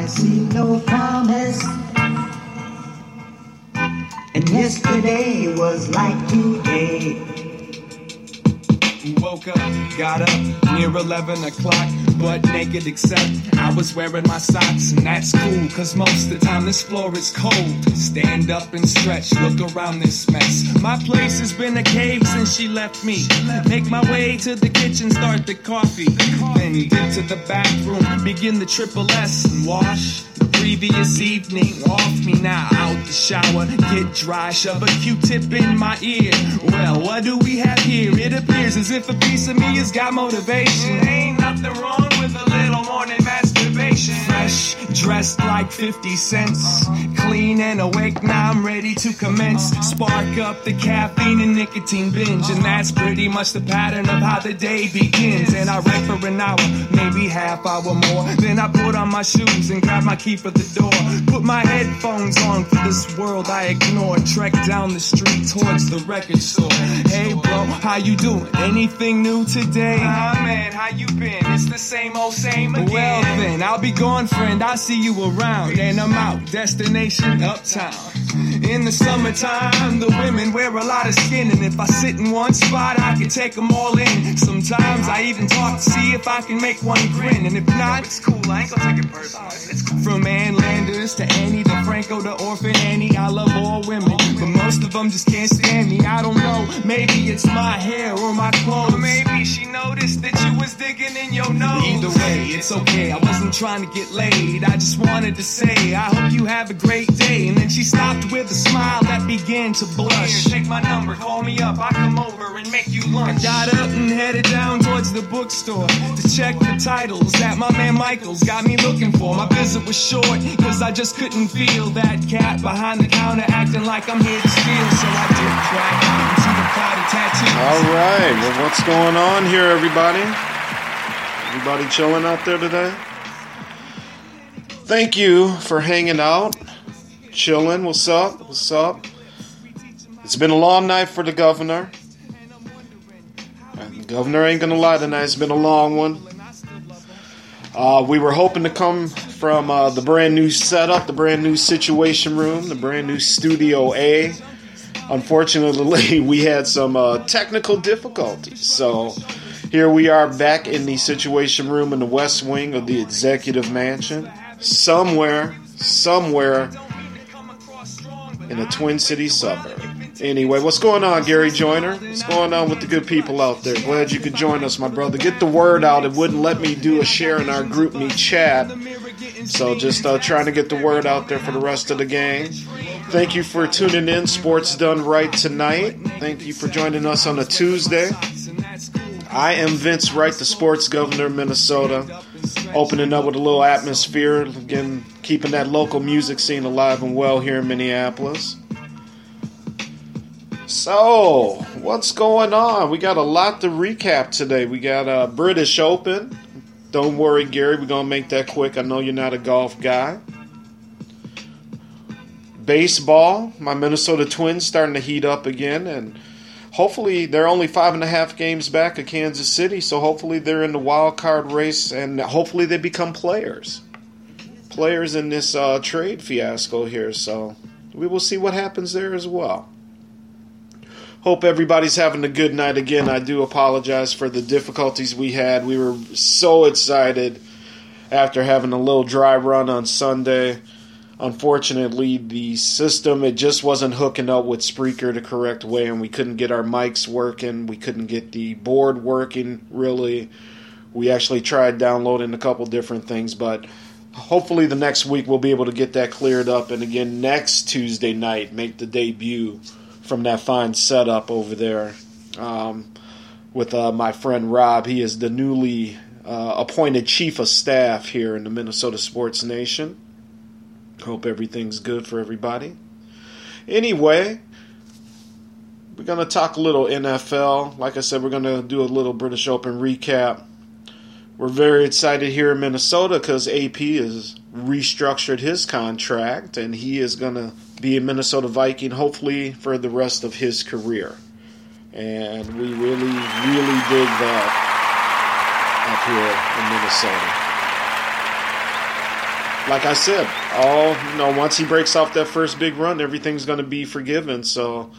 I see no promise. And yesterday was like today. Woke up, got up near 11 o'clock, butt naked except I was wearing my socks, and that's cool, cause most of the time this floor is cold. Stand up and stretch, look around this mess. My place has been a cave since she left me. Make my way to the kitchen, start the coffee, then dip to the bathroom, begin the triple S and wash previous evening off me now. Out the shower, get dry, shove a Q-tip in my ear. Well, what do we have here? It appears as if a piece of me has got motivation. Ain't nothing wrong with a morning masturbation. Fresh, dressed like 50 cents. Clean and awake, now I'm ready to commence. Spark up the caffeine and nicotine binge. And that's pretty much the pattern of how the day begins. And I write for an hour, maybe half hour more. Then I put on my shoes and grab my key for the door. Put my headphones on for this world I ignore. Trek down the street towards the record store. Hey bro, how you doing? Anything new today? Ah man, how you been? It's the same old same again. Well then, I'll be gone, friend. I'll see you around. And I'm out. Destination uptown. In the summertime, the women wear a lot of skin, and if I sit in one spot, I can take them all in. Sometimes I even talk to see if I can make one grin, and if not, it's cool. I ain't gonna take it personal. It's cool. From Ann Landers to Ani DiFranco to Orphan Annie, I love all women, but most of them just can't stand me. I don't know. Maybe it's my hair or my clothes. Or maybe she noticed that you was digging in your nose. Either way, it's okay. I wasn't trying to get laid. I just wanted to say, I hope you have a great day. And then she stopped with a smile that began to blush. Here, take my number, call me up. I come over and make you lunch. I got up and headed down towards the bookstore to check the titles that my man Michael's got me looking for. My visit was short, cause I just couldn't feel that cat behind the counter acting like I'm here to steal. So I did crack into the of tattoos. All right. Well, what's going on here, everybody? Everybody chilling out there today? Thank you for hanging out, chilling. What's up? What's up? It's been a long night for the governor. And the governor ain't gonna lie tonight. It's been a long one. Uh, we were hoping to come from uh, the brand new setup, the brand new situation room, the brand new Studio A. Unfortunately, we had some uh, technical difficulties. So here we are back in the situation room in the west wing of the executive mansion. Somewhere, somewhere in a Twin City suburb. Anyway, what's going on, Gary Joyner? What's going on with the good people out there? Glad you could join us, my brother. Get the word out. It wouldn't let me do a share in our GroupMe chat. So just uh, trying to get the word out there for the rest of the game. Thank you for tuning in. Sports Done Right tonight. Thank you for joining us on a Tuesday. I am Vince Wright, the sports governor of Minnesota. Opening up with a little atmosphere, again, keeping that local music scene alive and well here in Minneapolis. So, what's going on? We got a lot to recap today. We got a British Open. Don't worry, Gary, we're going to make that quick. I know you're not a golf guy. Baseball, my Minnesota Twins starting to heat up again, and hopefully they're only five and a half games back of Kansas City, so hopefully they're in the wild card race, and hopefully they become players. Players in this uh, trade fiasco here, so we will see what happens there as well. Hope everybody's having a good night again. I do apologize for the difficulties we had. We were so excited after having a little dry run on Sunday. Unfortunately, the system it just wasn't hooking up with Spreaker the correct way, and we couldn't get our mics working. We couldn't get the board working really. We actually tried downloading a couple different things, but hopefully the next week we'll be able to get that cleared up. And again, next Tuesday night, make the debut from that fine setup over there um, with uh, my friend Rob. He is the newly uh, appointed chief of staff here in the Minnesota Sports Nation. Hope everything's good for everybody. Anyway, we're going to talk a little NFL. Like I said, we're going to do a little British Open recap. We're very excited here in Minnesota because AP has restructured his contract and he is going to be a Minnesota Viking, hopefully for the rest of his career. And we really, really dig that up here in Minnesota. Like I said, all you know, once he breaks off that first big run, everything's going to be forgiven. So,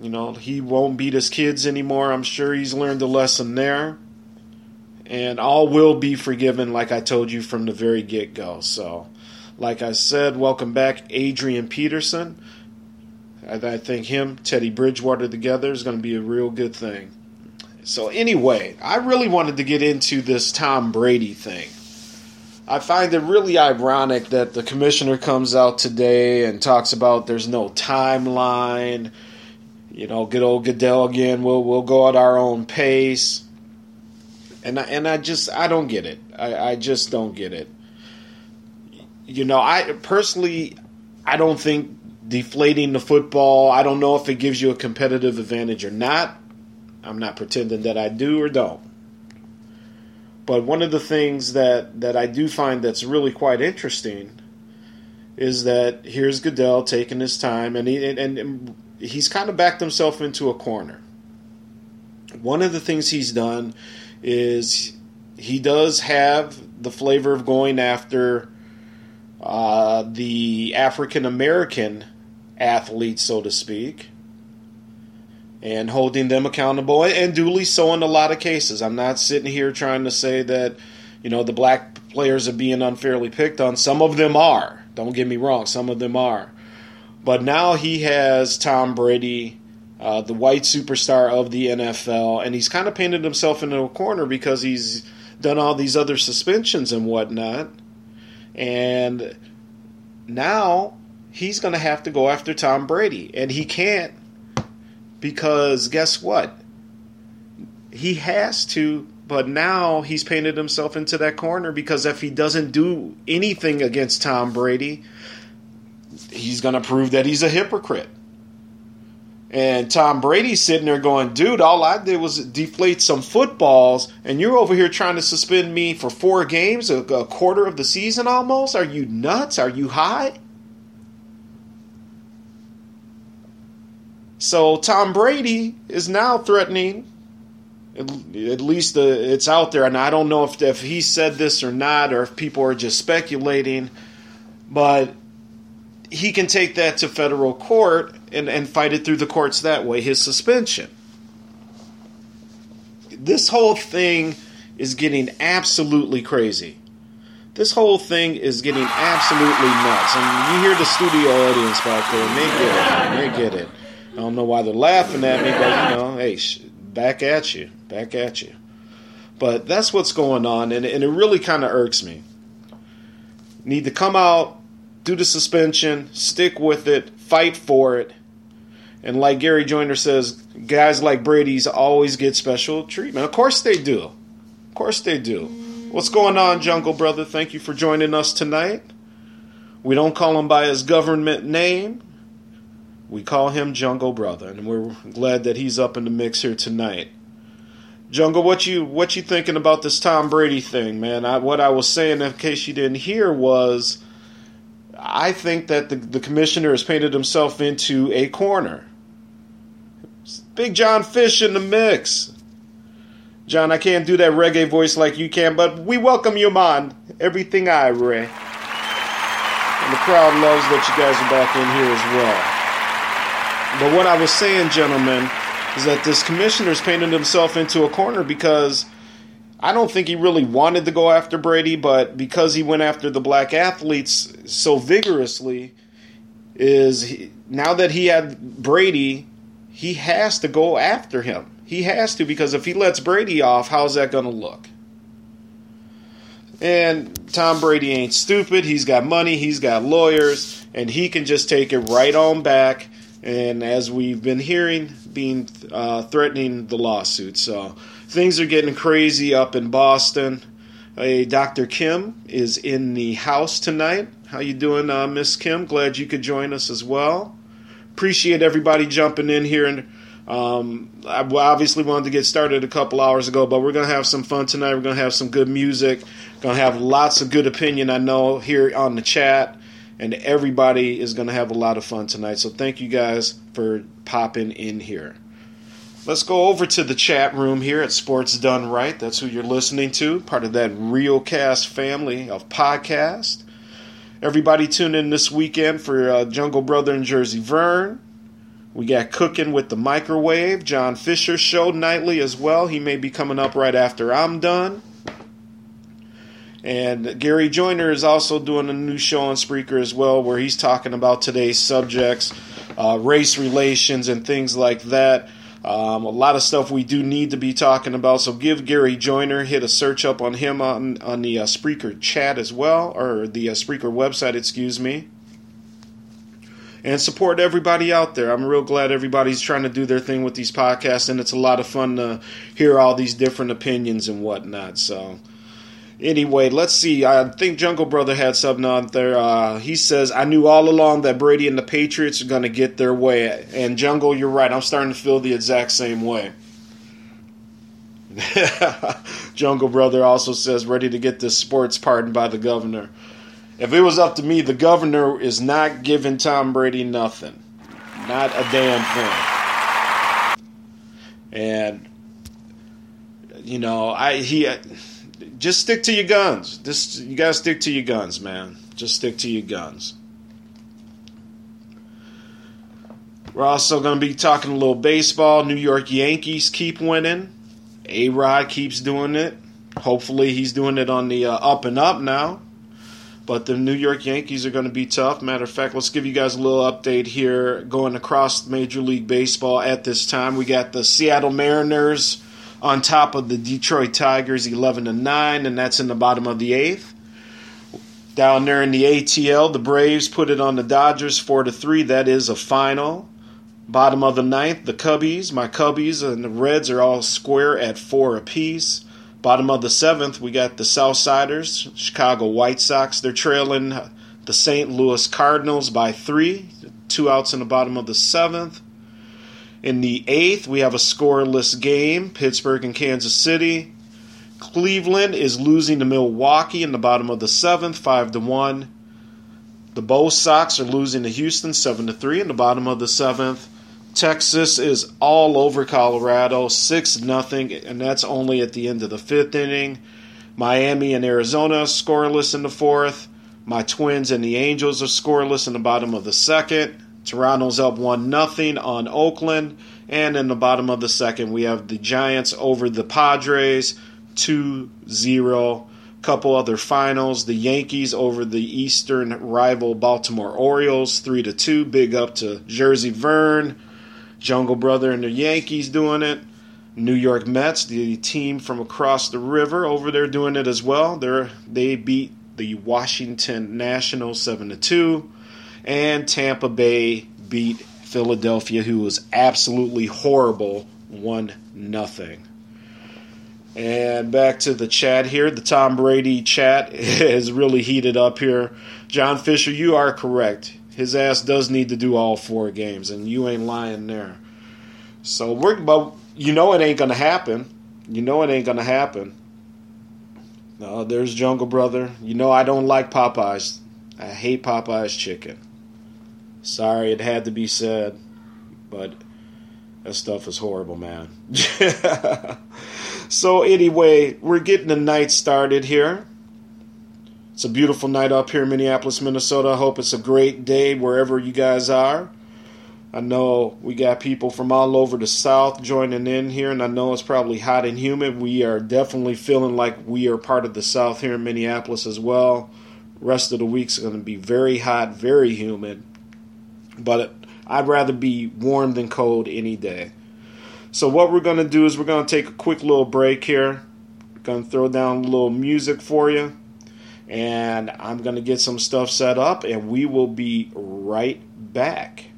you know, he won't beat his kids anymore. I'm sure he's learned the lesson there, and all will be forgiven, like I told you from the very get go. So, like I said, welcome back, Adrian Peterson. I, I think him, Teddy Bridgewater together is going to be a real good thing. So, anyway, I really wanted to get into this Tom Brady thing. I find it really ironic that the commissioner comes out today and talks about there's no timeline. You know, good old Goodell again. We'll we'll go at our own pace. And I, and I just I don't get it. I, I just don't get it. You know, I personally I don't think deflating the football. I don't know if it gives you a competitive advantage or not. I'm not pretending that I do or don't. But one of the things that, that I do find that's really quite interesting is that here's Goodell taking his time, and he and, and he's kind of backed himself into a corner. One of the things he's done is he does have the flavor of going after uh, the African American athletes, so to speak and holding them accountable and duly so in a lot of cases. I'm not sitting here trying to say that, you know, the black players are being unfairly picked on. Some of them are. Don't get me wrong, some of them are. But now he has Tom Brady, uh, the white superstar of the NFL, and he's kind of painted himself into a corner because he's done all these other suspensions and whatnot. And now he's going to have to go after Tom Brady. And he can't because guess what? He has to, but now he's painted himself into that corner because if he doesn't do anything against Tom Brady, he's going to prove that he's a hypocrite. And Tom Brady's sitting there going, dude, all I did was deflate some footballs, and you're over here trying to suspend me for four games, a, a quarter of the season almost? Are you nuts? Are you high? So Tom Brady is now threatening. At least it's out there, and I don't know if if he said this or not, or if people are just speculating. But he can take that to federal court and, and fight it through the courts that way. His suspension. This whole thing is getting absolutely crazy. This whole thing is getting absolutely nuts. I And you hear the studio audience back there, and they get it. They get it. I don't know why they're laughing at me, but you know, hey, back at you, back at you. But that's what's going on, and, and it really kind of irks me. Need to come out, do the suspension, stick with it, fight for it. And like Gary Joyner says, guys like Brady's always get special treatment. Of course they do. Of course they do. What's going on, Jungle Brother? Thank you for joining us tonight. We don't call him by his government name. We call him Jungle Brother, and we're glad that he's up in the mix here tonight. Jungle, what you what you thinking about this Tom Brady thing, man? I, what I was saying, in case you didn't hear, was I think that the, the commissioner has painted himself into a corner. Big John Fish in the mix. John, I can't do that reggae voice like you can, but we welcome you, man. Everything I Ray. And the crowd loves that you guys are back in here as well. But what I was saying, gentlemen, is that this commissioner's painted himself into a corner because I don't think he really wanted to go after Brady, but because he went after the black athletes so vigorously, is he, now that he had Brady, he has to go after him. He has to because if he lets Brady off, how's that going to look? And Tom Brady ain't stupid. He's got money, he's got lawyers, and he can just take it right on back and as we've been hearing, being uh, threatening the lawsuit. So things are getting crazy up in Boston. Hey, Dr. Kim is in the house tonight. How you doing, uh, Miss Kim? Glad you could join us as well. Appreciate everybody jumping in here and. Um, I obviously wanted to get started a couple hours ago, but we're going to have some fun tonight. We're going to have some good music. Going to have lots of good opinion, I know, here on the chat and everybody is going to have a lot of fun tonight. So thank you guys for popping in here. Let's go over to the chat room here at Sports Done Right. That's who you're listening to, part of that Realcast family of podcast. Everybody tune in this weekend for uh, Jungle Brother and Jersey Vern. We got Cooking with the Microwave, John Fisher show nightly as well. He may be coming up right after I'm done. And Gary Joyner is also doing a new show on Spreaker as well, where he's talking about today's subjects, uh, race relations, and things like that. Um, a lot of stuff we do need to be talking about. So give Gary Joyner, hit a search up on him on on the uh, Spreaker chat as well, or the uh, Spreaker website, excuse me. And support everybody out there. I'm real glad everybody's trying to do their thing with these podcasts, and it's a lot of fun to hear all these different opinions and whatnot. So Anyway, let's see. I think Jungle Brother had something on there. Uh, he says, I knew all along that Brady and the Patriots are going to get their way. And Jungle, you're right. I'm starting to feel the exact same way. Jungle Brother also says, ready to get this sports pardon by the governor. If it was up to me, the governor is not giving Tom Brady nothing. Not a damn thing. And, you know, I he just stick to your guns. Just you gotta stick to your guns, man. Just stick to your guns. We're also to be talking a little baseball. New York Yankees keep winning. A Rod keeps doing it. Hopefully, he's doing it on the uh, up and up now. But the New York Yankees are going to be tough. Matter of fact, let's give you guys a little update here going across Major League Baseball at this time. We got the Seattle Mariners on top of the Detroit Tigers 11 to 9 and that's in the bottom of the 8th. Down there in the ATL, the Braves put it on the Dodgers 4 to 3. That is a final. Bottom of the ninth, the Cubbies, my Cubbies and the Reds are all square at 4 apiece. Bottom of the seventh, we got the Southsiders, Chicago White Sox. They're trailing the St. Louis Cardinals by three. Two outs in the bottom of the seventh. In the eighth, we have a scoreless game Pittsburgh and Kansas City. Cleveland is losing to Milwaukee in the bottom of the seventh, 5 to 1. The Bo Sox are losing to Houston 7 to 3 in the bottom of the seventh. Texas is all over Colorado, 6 nothing, and that's only at the end of the fifth inning. Miami and Arizona scoreless in the fourth. My Twins and the Angels are scoreless in the bottom of the second. Toronto's up 1 0 on Oakland. And in the bottom of the second, we have the Giants over the Padres 2 0. Couple other finals. The Yankees over the Eastern rival Baltimore Orioles 3 to 2. Big up to Jersey Vern. Jungle Brother and the Yankees doing it. New York Mets, the team from across the river, over there doing it as well. They they beat the Washington Nationals seven to two and Tampa Bay beat Philadelphia, who was absolutely horrible, one nothing. And back to the chat here. The Tom Brady chat is really heated up here. John Fisher, you are correct. His ass does need to do all four games, and you ain't lying there. So we're, but you know it ain't gonna happen. You know it ain't gonna happen. No, there's Jungle Brother. You know I don't like Popeyes. I hate Popeyes chicken. Sorry, it had to be said, but that stuff is horrible, man. so, anyway, we're getting the night started here. It's a beautiful night up here in Minneapolis, Minnesota. I hope it's a great day wherever you guys are. I know we got people from all over the South joining in here, and I know it's probably hot and humid. We are definitely feeling like we are part of the South here in Minneapolis as well. Rest of the week's going to be very hot, very humid but I'd rather be warm than cold any day. So what we're going to do is we're going to take a quick little break here. Going to throw down a little music for you. And I'm going to get some stuff set up and we will be right back.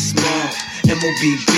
Small. M-O-B-B,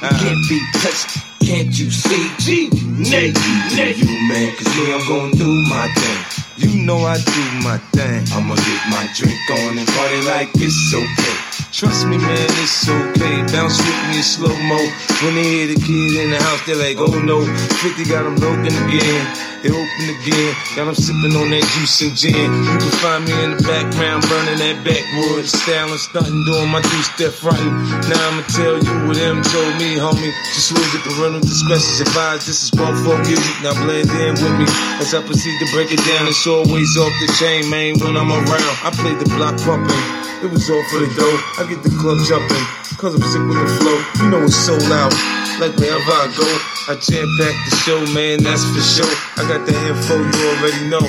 can't be touched, can't you see? G, Nate, Nate, you man, cause me, I'm going do my thing. You know I do my thing. I'ma get my drink on and party like it's okay. Trust me, man, it's okay. Bounce with me in slow mo. When they hear the kid in the house, they're like, oh no. 50 got them broken again. They open again. Got them sipping on that juice and gin. You can find me in the background, burning that backwoods. Styling, stunting, doing my two step fronting. Now I'ma tell you what them told me, homie. Just lose it, parental discretion advised. This is part for music. Now blend in with me as I proceed to break it down. It's always off the chain, man, when I'm around. I play the block pumping. It was all for the dough. I get the club jumping, cause I'm sick with the flow. You know it's sold out. Like wherever I go, I jam pack the show, man, that's for sure. I got the info, you already know.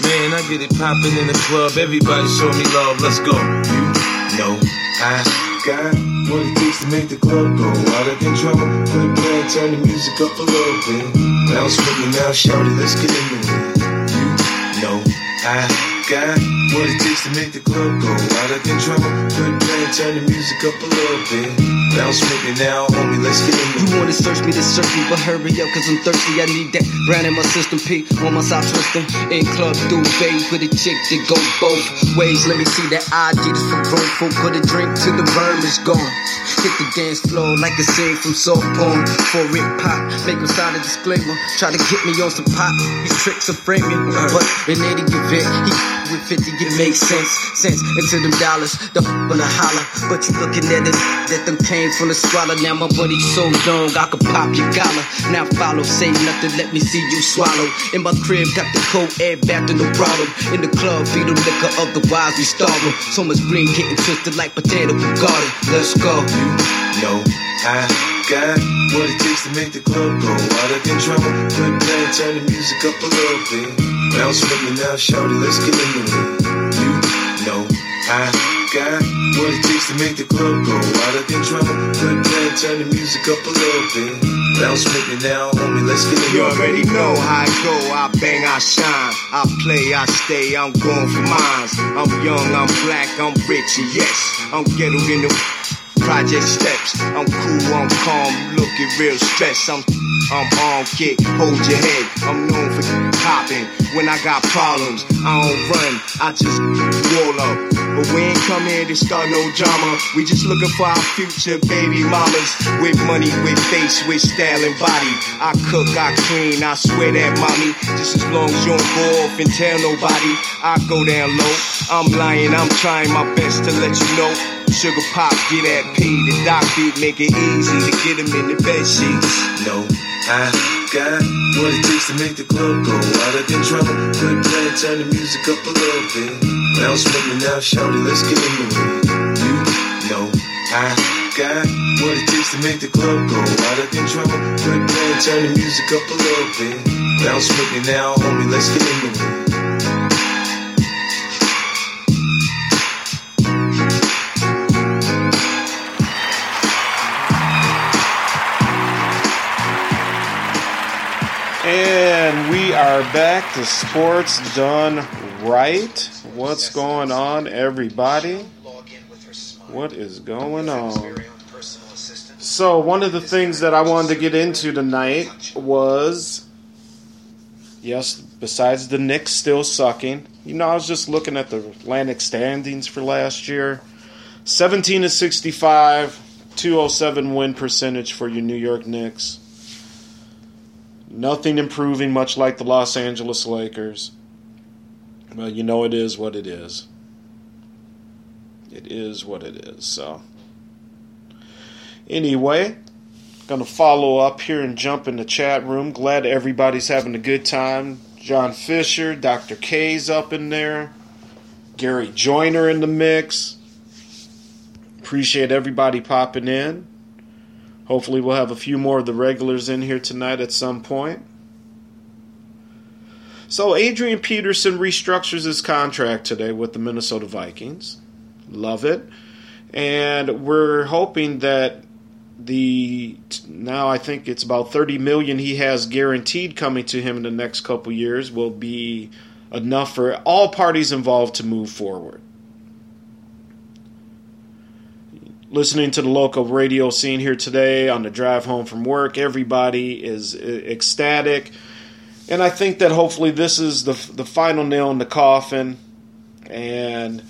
Man, I get it popping in the club. Everybody show me love, let's go. You know I got what it takes to make the club go out of control. Put it play, turn the music up a little bit. Bounce with me now, shout it, let's get into it. You know I got what it takes to make the club go out of control. It play, turn the music up a little bit. Bounce with me now, homie, let's get it. You wanna search me to search me, but hurry up, cause I'm thirsty. I need that brand in my system, P on my side twisting. In club, do phase with a chick that go both ways. Let me see that ID that's for folk. Put a drink till the worm is gone. Hit the dance floor like a scene from soap porn. For it pop, make them sign a disclaimer. Try to get me on some pop. These tricks are framing, but in any event, he with 50, it makes sense. Sense into them dollars, the gonna holler. But you looking at it, that them from the swallow. Now my buddy so young, I could pop your collar. Now follow, say nothing, let me see you swallow. In my crib, got the cold air back in the bottom. In the club, feed the liquor of the wise, we starve So much green getting twisted like potato garden. Let's go. You know I got what it takes to make the club go out of control. Put play, turn the music up a little bit. Bounce with me now, shout it, let's get into it. You know I got what it takes to make the club go out of control. Put play, turn the music up a little bit. Bounce with me now, homie, let's get into You already know how I go, I bang, I shine. I play, I stay, I'm going for mines. I'm young, I'm black, I'm rich, and yes, I'm ghetto in the project steps. I'm cool, I'm calm, looking real stressed. I'm I'm on kick, hold your head. I'm known for popping when I got problems. I don't run, I just roll up. But we ain't come here to start no drama. We just looking for our future baby mamas with money, with face, with style and body. I cook, I clean, I swear that mommy. Just as long as you don't go off and tell nobody, I go down low. I'm lying, I'm trying my best to let you know. Sugar pop, get that P, the doc beat, make it easy to get him in the bed sheets. know I got what it takes to make the club go out of control. Put play, turn the music up a little bit. Bounce with me now, shout it, let's get into it. You know I got what it takes to make the club go out of control. Put play, turn the music up a little bit. Bounce with me now, homie, let's get into it. And we are back to Sports Done Right. What's going on, everybody? What is going on? So, one of the things that I wanted to get into tonight was yes, besides the Knicks still sucking, you know, I was just looking at the Atlantic standings for last year 17 to 65, 207 win percentage for your New York Knicks. Nothing improving, much like the Los Angeles Lakers. Well, you know it is what it is. It is what it is. So, anyway, gonna follow up here and jump in the chat room. Glad everybody's having a good time. John Fisher, Dr. K's up in there, Gary Joyner in the mix. Appreciate everybody popping in. Hopefully, we'll have a few more of the regulars in here tonight at some point. So, Adrian Peterson restructures his contract today with the Minnesota Vikings. Love it. And we're hoping that the now I think it's about 30 million he has guaranteed coming to him in the next couple years will be enough for all parties involved to move forward. Listening to the local radio scene here today on the drive home from work. Everybody is ecstatic. And I think that hopefully this is the, the final nail in the coffin. And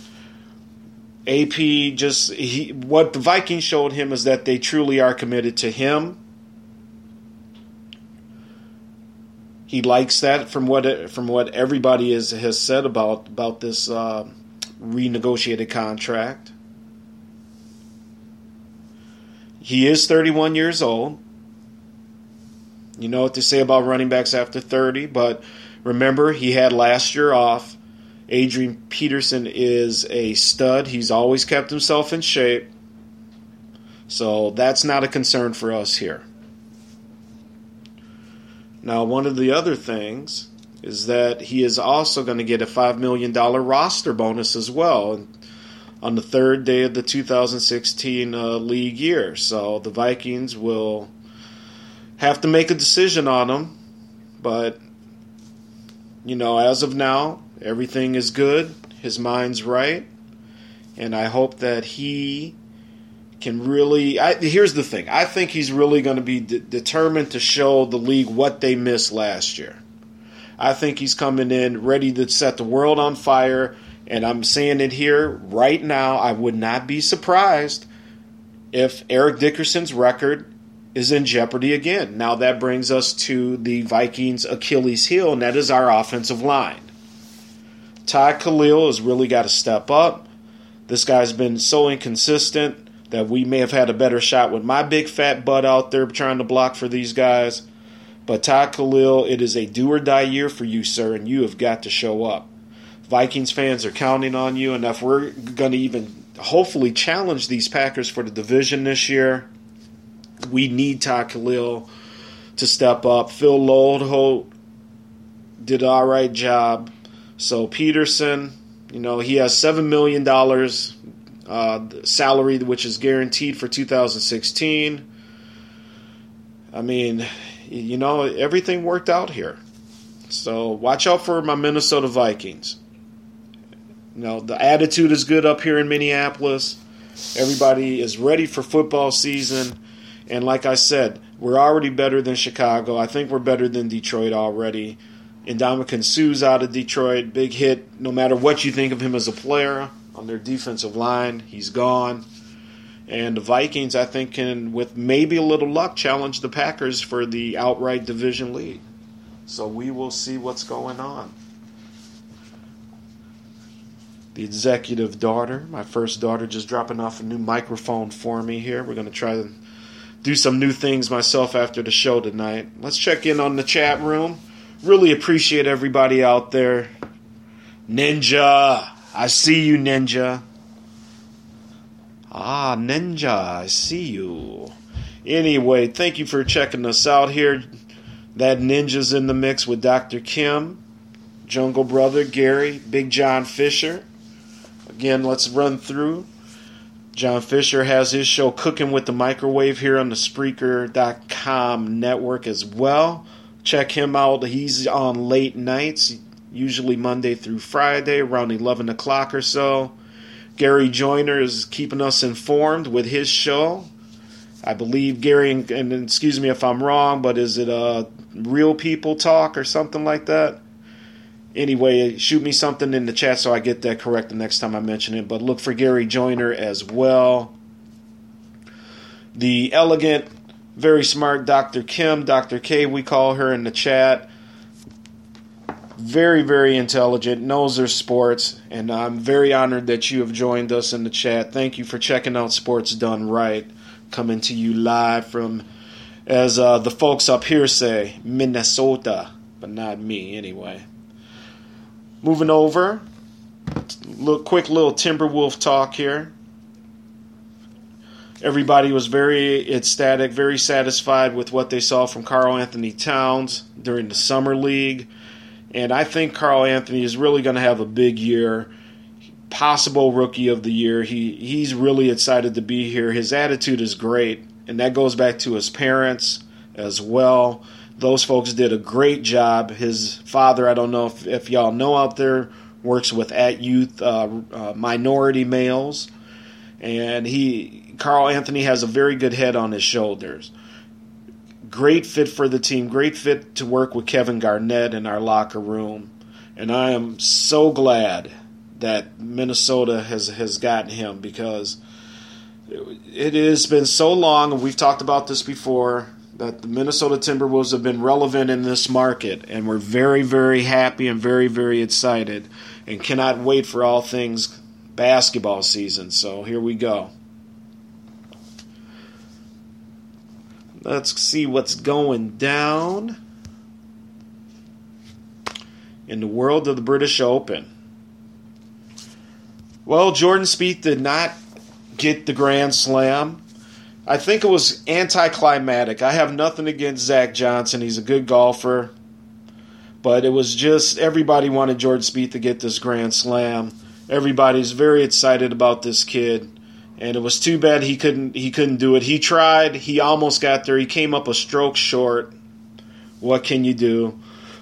AP just he what the Vikings showed him is that they truly are committed to him. He likes that from what from what everybody is, has said about about this uh, renegotiated contract. He is 31 years old. You know what to say about running backs after 30, but remember he had last year off. Adrian Peterson is a stud. He's always kept himself in shape. So that's not a concern for us here. Now, one of the other things is that he is also going to get a $5 million roster bonus as well on the third day of the 2016 uh, league year. So the Vikings will have to make a decision on him. But, you know, as of now, everything is good. His mind's right. And I hope that he can really. I, here's the thing I think he's really going to be de- determined to show the league what they missed last year. I think he's coming in ready to set the world on fire and I'm saying it here right now, I would not be surprised if Eric Dickerson's record is in jeopardy again. Now that brings us to the Vikings' Achilles heel, and that is our offensive line. Ty Kalil has really got to step up. This guy's been so inconsistent that we may have had a better shot with my big fat butt out there trying to block for these guys. But Ty Kalil, it is a do or die year for you, sir, and you have got to show up. Vikings fans are counting on you, if we're going to even hopefully challenge these Packers for the division this year, we need Todd Kalil to step up. Phil Loadholt did all right job. So Peterson, you know, he has seven million dollars uh, salary, which is guaranteed for 2016. I mean, you know, everything worked out here. So watch out for my Minnesota Vikings. You know, the attitude is good up here in Minneapolis. Everybody is ready for football season. And like I said, we're already better than Chicago. I think we're better than Detroit already. Ndamukong Suh's out of Detroit. Big hit. No matter what you think of him as a player on their defensive line, he's gone. And the Vikings, I think, can, with maybe a little luck, challenge the Packers for the outright division lead. So we will see what's going on the executive daughter. My first daughter just dropping off a new microphone for me here. We're going to try to do some new things myself after the show tonight. Let's check in on the chat room. Really appreciate everybody out there. Ninja, I see you, Ninja. Ah, Ninja, I see you. Anyway, thank you for checking us out here. That Ninja's in the mix with Dr. Kim, Jungle Brother, Gary, Big John Fisher. Again, let's run through. John Fisher has his show Cooking with the Microwave here on the Spreaker.com network as well. Check him out. He's on late nights, usually Monday through Friday, around 11 o'clock or so. Gary Joyner is keeping us informed with his show. I believe Gary, and, excuse me if I'm wrong, but is it a uh, Real People Talk or something like that? Anyway, shoot me something in the chat so I get that correct the next time I mention it. But look for Gary Joyner as well. The elegant, very smart Dr. Kim, Dr. K, we call her in the chat. Very, very intelligent, knows her sports, and I'm very honored that you have joined us in the chat. Thank you for checking out Sports Done Right, coming to you live from, as uh, the folks up here say, Minnesota, but not me anyway. Moving over, little quick little Timberwolf talk here. Everybody was very ecstatic, very satisfied with what they saw from Carl Anthony Towns during the summer league, and I think Carl Anthony is really going to have a big year. Possible rookie of the year. He he's really excited to be here. His attitude is great, and that goes back to his parents as well those folks did a great job. His father, I don't know if, if y'all know out there, works with at youth uh, uh, minority males, and he Carl Anthony has a very good head on his shoulders. Great fit for the team. Great fit to work with Kevin Garnett in our locker room, and I am so glad that Minnesota has has gotten him because it has been so long, and we've talked about this before, that the Minnesota Timberwolves have been relevant in this market, and we're very, very happy and very, very excited, and cannot wait for all things basketball season. So here we go. Let's see what's going down in the world of the British Open. Well, Jordan Spieth did not get the Grand Slam. I think it was anticlimactic. I have nothing against Zach Johnson. He's a good golfer. But it was just everybody wanted Jordan Spieth to get this Grand Slam. Everybody's very excited about this kid. And it was too bad he couldn't he couldn't do it. He tried, he almost got there. He came up a stroke short. What can you do?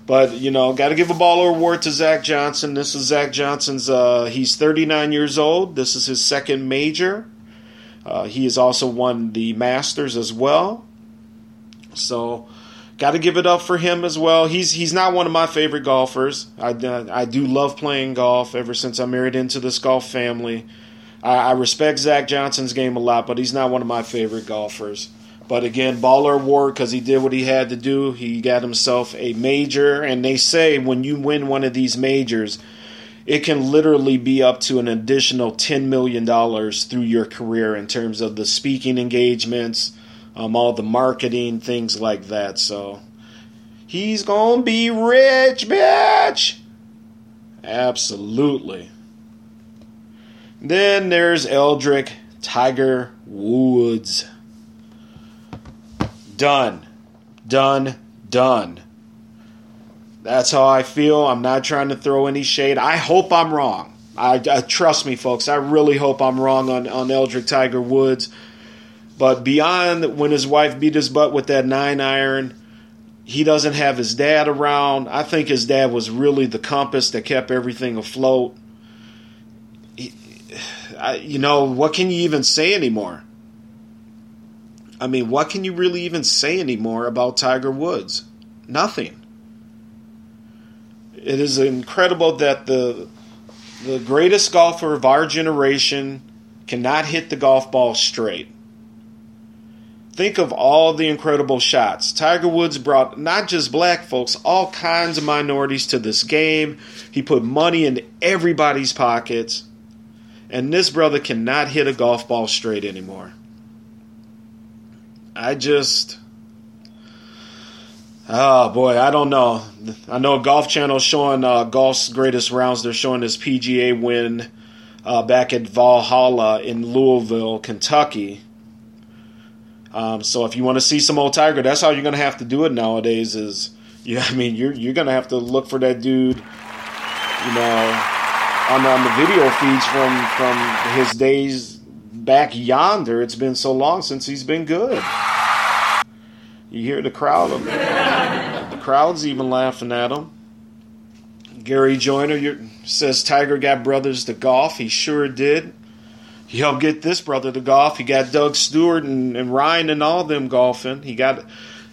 But you know, got to give a baller award to Zach Johnson. This is Zach Johnson's. Uh, he's 39 years old. This is his second major. Uh, he has also won the Masters as well. So, got to give it up for him as well. He's he's not one of my favorite golfers. I, I do love playing golf. Ever since I married into this golf family, I, I respect Zach Johnson's game a lot, but he's not one of my favorite golfers. But again, baller award because he did what he had to do. He got himself a major, and they say when you win one of these majors, it can literally be up to an additional $10 million through your career in terms of the speaking engagements, um, all the marketing, things like that. So he's going to be rich, bitch! Absolutely. Then there's Eldrick Tiger Woods. Done. Done. Done. That's how I feel. I'm not trying to throw any shade. I hope I'm wrong. I, I, trust me, folks. I really hope I'm wrong on on Eldrick Tiger Woods. But beyond when his wife beat his butt with that nine iron, he doesn't have his dad around. I think his dad was really the compass that kept everything afloat. He, I, you know, what can you even say anymore? I mean, what can you really even say anymore about Tiger Woods? Nothing. It is incredible that the the greatest golfer of our generation cannot hit the golf ball straight. Think of all the incredible shots. Tiger Woods brought not just black folks, all kinds of minorities to this game. He put money in everybody's pockets. And this brother cannot hit a golf ball straight anymore. I just. Oh boy, I don't know. I know Golf Channel showing uh, golf's greatest rounds. They're showing this PGA win uh, back at Valhalla in Louisville, Kentucky. Um, so if you want to see some old Tiger, that's how you're going to have to do it nowadays. Is you? I mean, you're you're going to have to look for that dude. You know, on on the video feeds from from his days back yonder. It's been so long since he's been good. You hear the crowd. The crowd's even laughing at him. Gary Joyner says Tiger got brothers to golf. He sure did. He helped get this brother to golf. He got Doug Stewart and, and Ryan and all them golfing. He got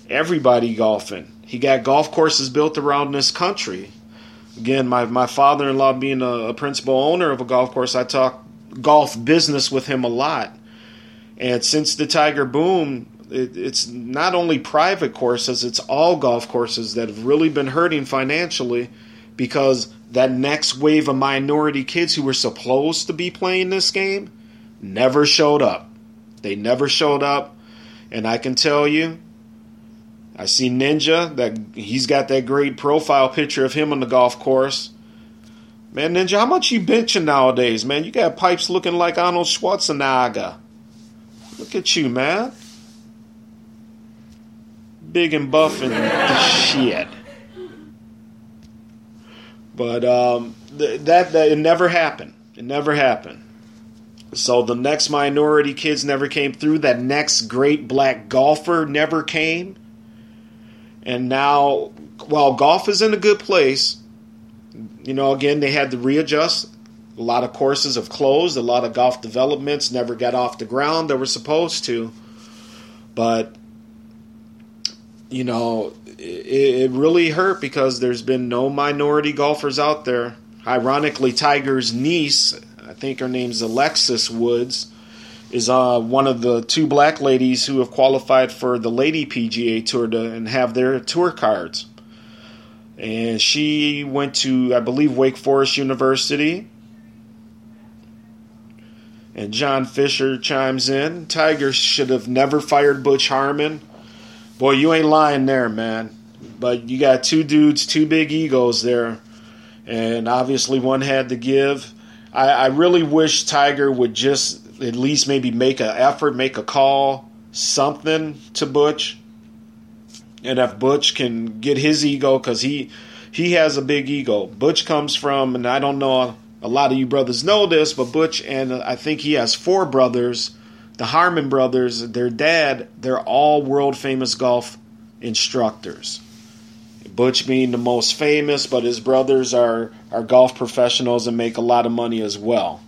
everybody golfing. He got golf courses built around this country. Again, my, my father in law being a, a principal owner of a golf course, I talk golf business with him a lot. And since the Tiger boom, it, it's not only private courses, it's all golf courses that have really been hurting financially because that next wave of minority kids who were supposed to be playing this game never showed up. They never showed up. And I can tell you, I see Ninja that he's got that great profile picture of him on the golf course. Man, Ninja, how much you benching nowadays, man? You got pipes looking like Arnold Schwarzenegger. Look at you, man. Big and buff and shit. But um, th- that, that it never happened. It never happened. So the next minority kids never came through. That next great black golfer never came. And now, while golf is in a good place, you know, again, they had to readjust. A lot of courses have closed. A lot of golf developments never got off the ground that were supposed to. But, you know, it, it really hurt because there's been no minority golfers out there. ironically, Tiger's niece, I think her name's Alexis Woods, is uh, one of the two black ladies who have qualified for the Lady PGA Tour to, and have their tour cards. And she went to, I believe, Wake Forest University. And John Fisher chimes in. Tiger should have never fired Butch Harmon. Boy, you ain't lying there, man. But you got two dudes, two big egos there. And obviously, one had to give. I, I really wish Tiger would just at least maybe make an effort, make a call, something to Butch. And if Butch can get his ego, because he he has a big ego. Butch comes from, and I don't know a lot of you brothers know this, but Butch and uh, I think he has four brothers. The Harmon brothers, their dad, they're all world famous golf instructors. Butch being the most famous, but his brothers are, are golf professionals and make a lot of money as well.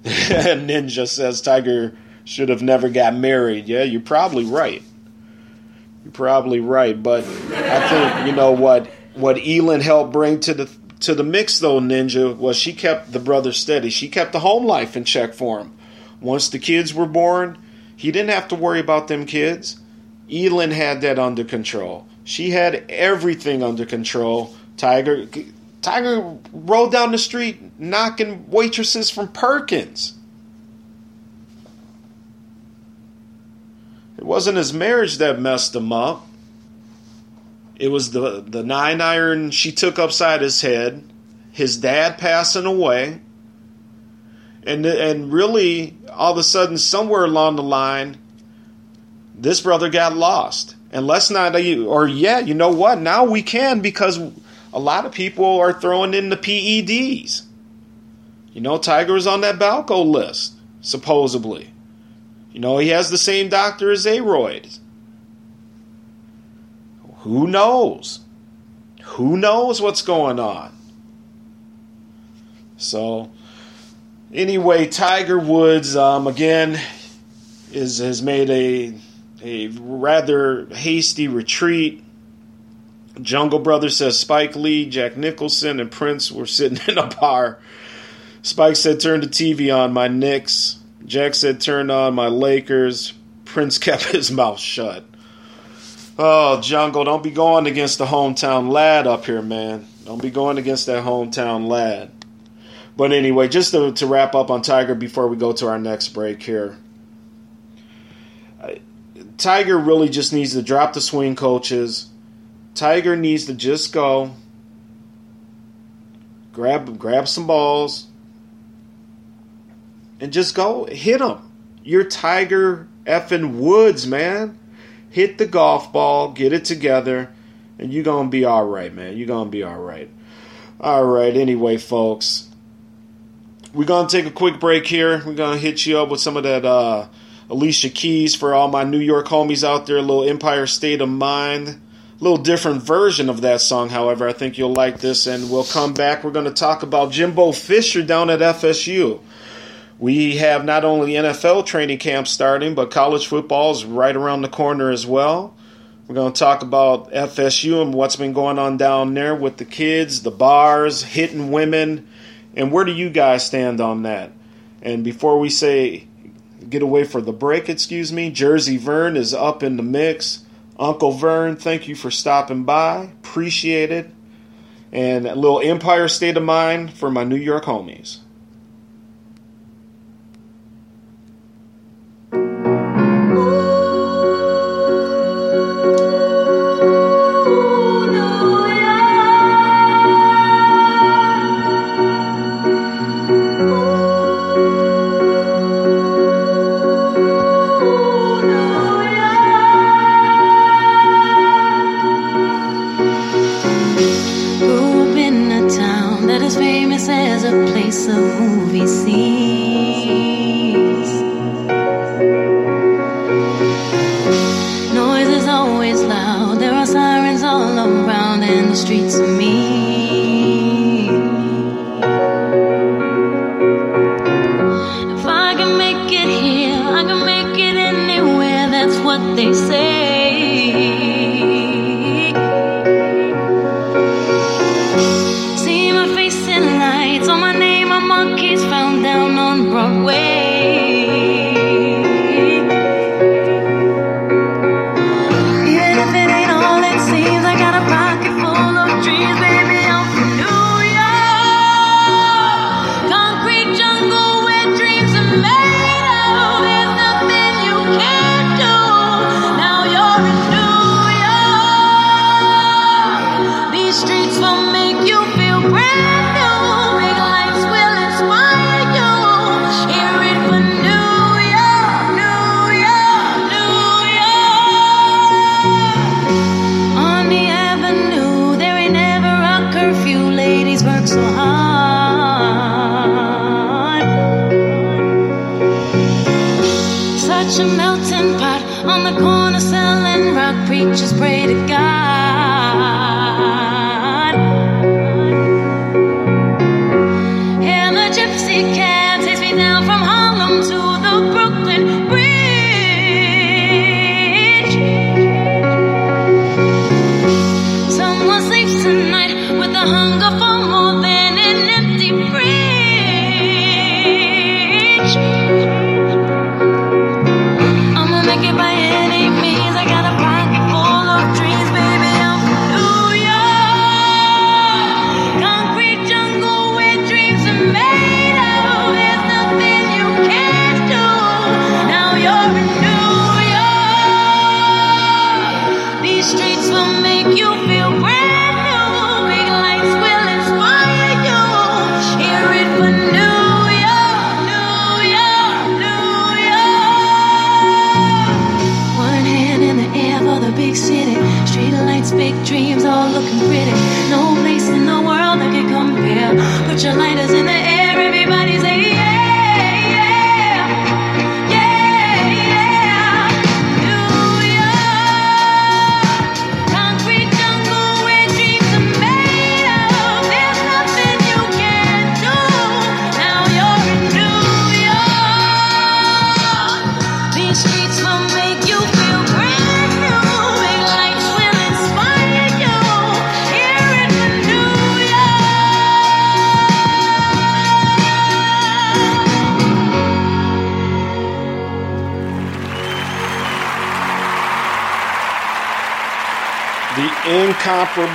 Ninja says Tiger should have never got married. Yeah, you're probably right. You're probably right, but I think you know what what Elin helped bring to the to the mix though, Ninja, was she kept the brother steady. She kept the home life in check for him. Once the kids were born, he didn't have to worry about them kids. Elin had that under control. She had everything under control. Tiger Tiger rode down the street knocking waitresses from Perkins. It wasn't his marriage that messed him up. It was the, the nine iron she took upside his head, his dad passing away, and and really all of a sudden somewhere along the line, this brother got lost. And let's not or yeah, you know what? Now we can because a lot of people are throwing in the PEDs. You know, Tiger is on that Balco list, supposedly. You know, he has the same doctor as A-Rod. Who knows? Who knows what's going on? So, anyway, Tiger Woods um, again is has made a a rather hasty retreat Jungle Brother says Spike Lee, Jack Nicholson, and Prince were sitting in a bar. Spike said, Turn the TV on, my Knicks. Jack said, Turn on my Lakers. Prince kept his mouth shut. Oh, Jungle, don't be going against the hometown lad up here, man. Don't be going against that hometown lad. But anyway, just to, to wrap up on Tiger before we go to our next break here. Tiger really just needs to drop the swing coaches Tiger needs to just go grab grab some balls and just go hit them. You're Tiger effing Woods, man. Hit the golf ball, get it together, and you're gonna be all right, man. You're gonna be all right. All right. Anyway, folks, we're gonna take a quick break here. We're gonna hit you up with some of that uh, Alicia Keys for all my New York homies out there. A little Empire State of Mind little different version of that song, however. I think you'll like this, and we'll come back. We're to talk about Jimbo Fisher down at FSU. We have not only NFL training camp starting, but college football is right around the corner as well. We're going to talk about FSU and what's been going on down there with the kids, the bars, hitting women, and where do you guys stand on that? And before we say get away for the break, excuse me, Jersey Vern is up in the mix. Uncle Vern, thank you for stopping by. Appreciate it. And a little Empire State of Mind for my New York homies.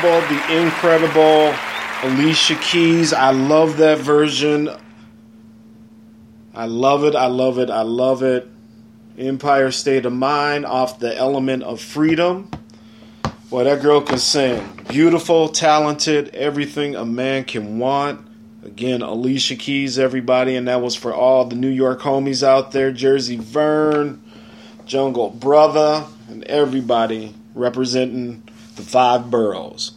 Incomparable, the incredible Alicia Keys. I love that version. I love it. I love it. I love it. Empire State of Mind off the element of freedom. Boy, that girl can sing. Beautiful, talented, everything a man can want. Again, Alicia Keys, everybody, and that was for all the New York homies out there Jersey Vern, Jungle Brother, and everybody representing the five boroughs.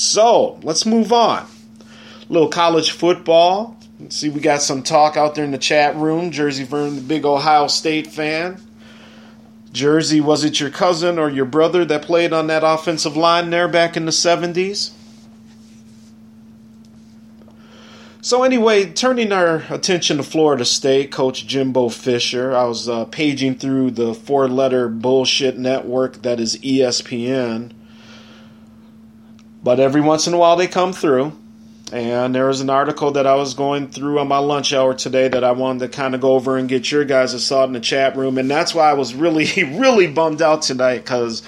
So, let's move on. A little college football. Let's see, we got some talk out there in the chat room. Jersey Vern, the big Ohio State fan. Jersey, was it your cousin or your brother that played on that offensive line there back in the 70s? So, anyway, turning our attention to Florida State, Coach Jimbo Fisher. I was uh, paging through the four letter bullshit network that is ESPN. But every once in a while they come through. And there was an article that I was going through on my lunch hour today that I wanted to kind of go over and get your guys' thought in the chat room. And that's why I was really, really bummed out tonight because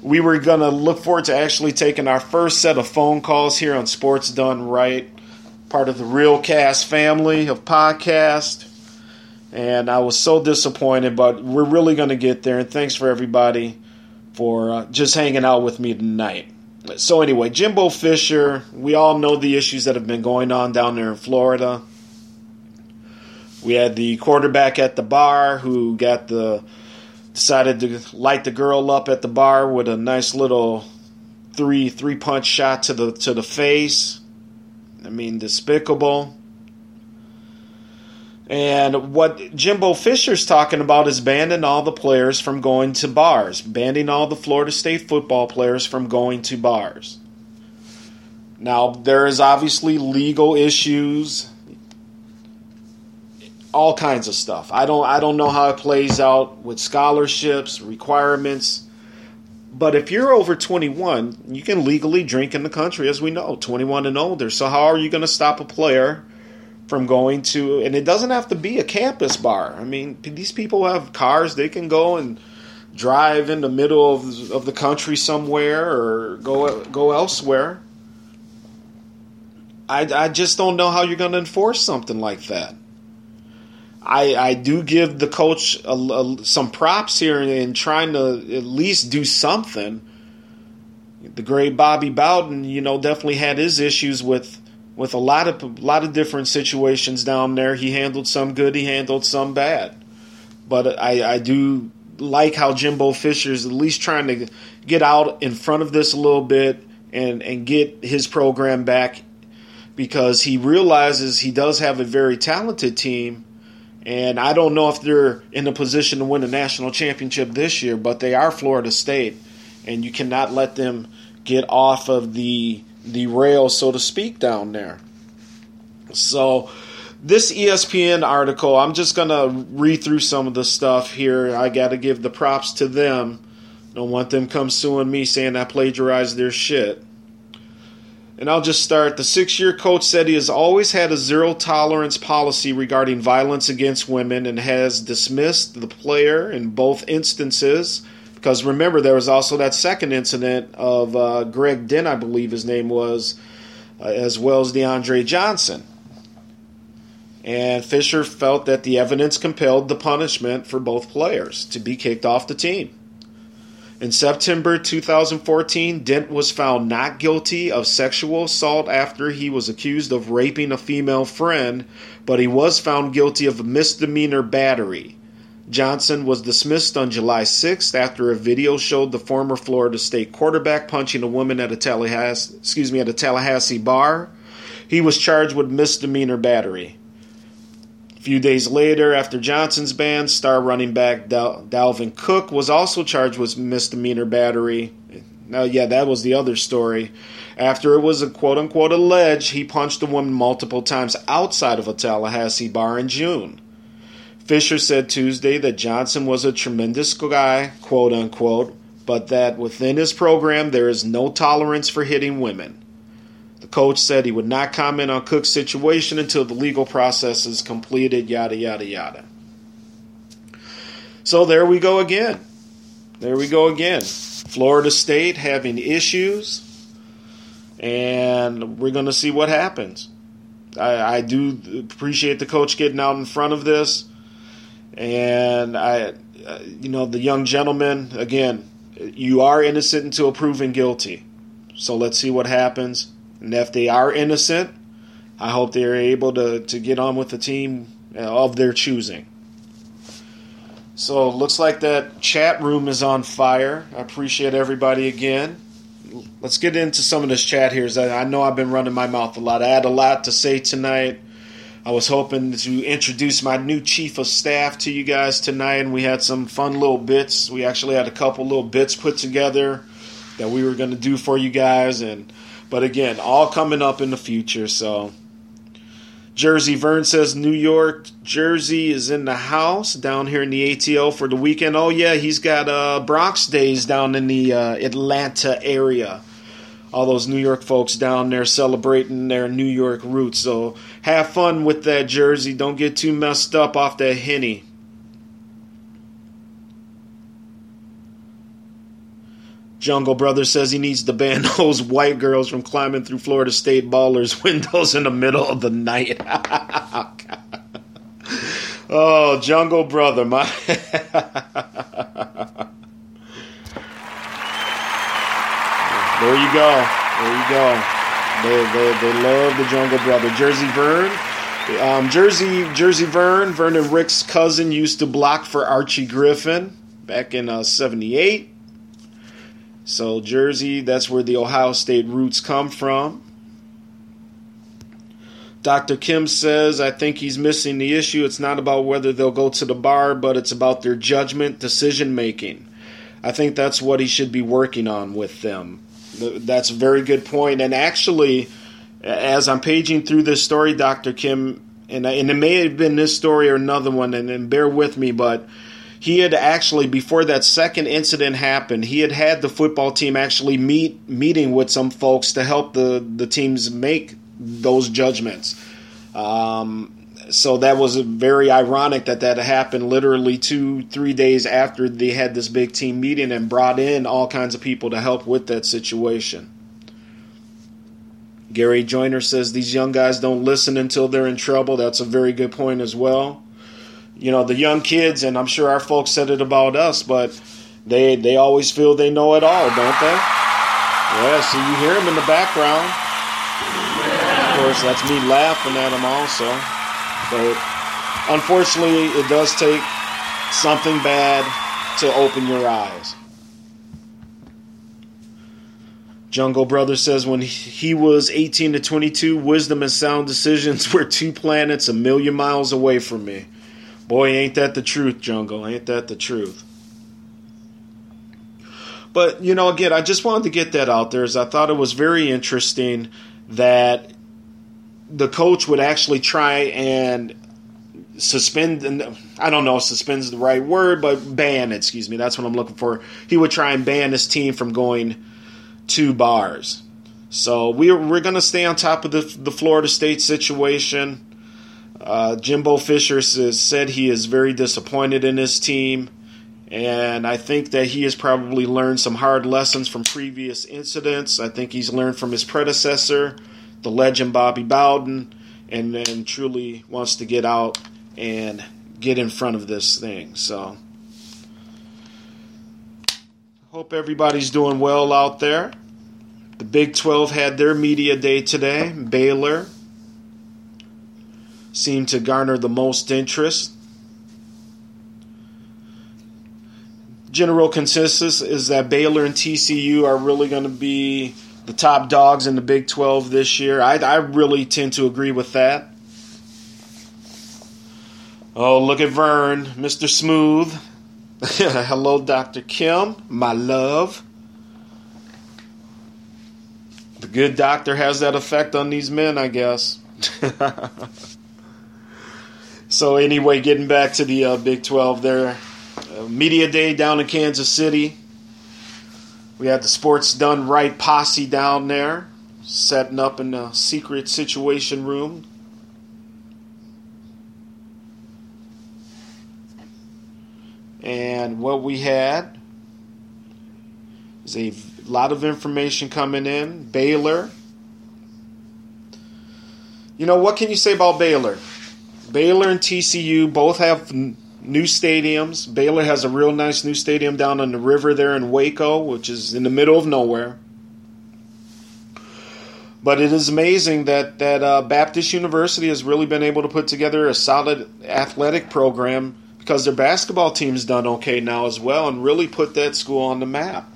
we were going to look forward to actually taking our first set of phone calls here on Sports Done Right, part of the Real Cast family of podcast. And I was so disappointed, but we're really going to get there. And thanks for everybody for uh, just hanging out with me tonight. So anyway, Jimbo Fisher, we all know the issues that have been going on down there in Florida. We had the quarterback at the bar who got the decided to light the girl up at the bar with a nice little three three punch shot to the to the face. I mean, despicable. And what Jimbo Fisher's talking about is banning all the players from going to bars, banning all the Florida State football players from going to bars. Now, there is obviously legal issues, all kinds of stuff. I don't I don't know how it plays out with scholarships, requirements. But if you're over 21, you can legally drink in the country as we know, 21 and older. So how are you going to stop a player from going to, and it doesn't have to be a campus bar. I mean, these people have cars; they can go and drive in the middle of, of the country somewhere or go go elsewhere. I, I just don't know how you're going to enforce something like that. I, I do give the coach a, a, some props here in trying to at least do something. The great Bobby Bowden, you know, definitely had his issues with with a lot of lot of different situations down there. He handled some good, he handled some bad. But I, I do like how Jimbo Fisher is at least trying to get out in front of this a little bit and and get his program back because he realizes he does have a very talented team and I don't know if they're in a position to win a national championship this year, but they are Florida State, and you cannot let them get off of the the rail, so to speak, down there. So, this ESPN article, I'm just gonna read through some of the stuff here. I got to give the props to them. Don't want them come suing me saying I plagiarized their shit. And I'll just start. The six year coach said he has always had a zero tolerance policy regarding violence against women and has dismissed the player in both instances. Because remember, there was also that second incident of uh, Greg Dent, I believe his name was, uh, as well as DeAndre Johnson. And Fisher felt that the evidence compelled the punishment for both players to be kicked off the team. In September 2014, Dent was found not guilty of sexual assault after he was accused of raping a female friend, but he was found guilty of misdemeanor battery. Johnson was dismissed on July 6th after a video showed the former Florida State quarterback punching a woman at a Tallahassee, excuse me, at a Tallahassee bar. He was charged with misdemeanor battery. A few days later, after Johnson's ban, star running back Dal- Dalvin Cook was also charged with misdemeanor battery. Now, yeah, that was the other story. After it was a quote unquote alleged he punched a woman multiple times outside of a Tallahassee bar in June. Fisher said Tuesday that Johnson was a tremendous guy, quote unquote, but that within his program there is no tolerance for hitting women. The coach said he would not comment on Cook's situation until the legal process is completed, yada, yada, yada. So there we go again. There we go again. Florida State having issues, and we're going to see what happens. I, I do appreciate the coach getting out in front of this, and I, uh, you know, the young gentleman again. You are innocent until proven guilty. So let's see what happens. And if they are innocent, I hope they are able to, to get on with the team of their choosing. So looks like that chat room is on fire. I appreciate everybody again. Let's get into some of this chat here. I know I've been running my mouth a lot. I had a lot to say tonight. I was hoping to introduce my new chief of staff to you guys tonight, and we had some fun little bits. We actually had a couple little bits put together that we were going to do for you guys, and but again, all coming up in the future. So, Jersey Vern says New York, Jersey is in the house down here in the ATL for the weekend. Oh yeah, he's got uh, Bronx days down in the uh, Atlanta area all those New York folks down there celebrating their New York roots. So have fun with that jersey. Don't get too messed up off that henny. Jungle Brother says he needs to ban those white girls from climbing through Florida State ballers' windows in the middle of the night. oh, Jungle Brother, my. There you go. There you go. They, they, they love the Jungle Brother. Jersey Vern. Um, Jersey Jersey Vern, Vernon Rick's cousin, used to block for Archie Griffin back in uh, 78. So, Jersey, that's where the Ohio State roots come from. Dr. Kim says, I think he's missing the issue. It's not about whether they'll go to the bar, but it's about their judgment, decision making. I think that's what he should be working on with them. That's a very good point. And actually, as I'm paging through this story, Dr. Kim, and, and it may have been this story or another one, and, and bear with me, but he had actually, before that second incident happened, he had had the football team actually meet meeting with some folks to help the, the teams make those judgments. Um, so that was very ironic that that happened literally two, three days after they had this big team meeting and brought in all kinds of people to help with that situation. Gary Joyner says these young guys don't listen until they're in trouble. That's a very good point as well. You know, the young kids, and I'm sure our folks said it about us, but they they always feel they know it all, don't they? Yeah, so you hear them in the background. Of course, that's me laughing at them also. But unfortunately, it does take something bad to open your eyes. Jungle Brother says when he was 18 to 22, wisdom and sound decisions were two planets a million miles away from me. Boy, ain't that the truth, Jungle. Ain't that the truth. But, you know, again, I just wanted to get that out there as I thought it was very interesting that the coach would actually try and suspend and I don't know if suspend's the right word, but ban, excuse me, that's what I'm looking for. He would try and ban his team from going to bars. So we're we're gonna stay on top of the the Florida State situation. Uh, Jimbo Fisher says, said he is very disappointed in his team, and I think that he has probably learned some hard lessons from previous incidents. I think he's learned from his predecessor, the legend Bobby Bowden, and, then truly wants to get out and get in front of this thing. So, hope everybody's doing well out there. The Big 12 had their media day today. Baylor seemed to garner the most interest. General consensus is that Baylor and TCU are really going to be the top dogs in the Big 12 this year. I, I really tend to agree with that. Oh, look at Vern, Mr. Smooth. Hello, Dr. Kim, my love. The good doctor has that effect on these men, I guess. so, anyway, getting back to the uh, Big 12 there. Uh, Media Day down in Kansas City. We had the Sports Done Right posse down there, setting up in a secret situation room. And what we had is a lot of information coming in. Baylor. You know, what can you say about Baylor? Baylor and TCU both have new stadiums. Baylor has a real nice new stadium down on the river there in Waco, which is in the middle of nowhere. But it is amazing that that uh, Baptist University has really been able to put together a solid athletic program because their basketball team's done okay now as well, and really put that school on the map.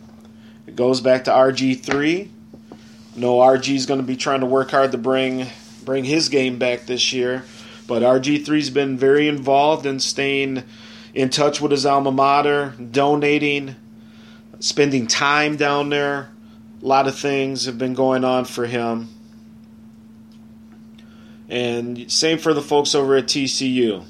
It goes back to RG three. No, RG is going to be trying to work hard to bring bring his game back this year. But RG3's been very involved in staying in touch with his alma mater, donating, spending time down there. A lot of things have been going on for him. And same for the folks over at TCU.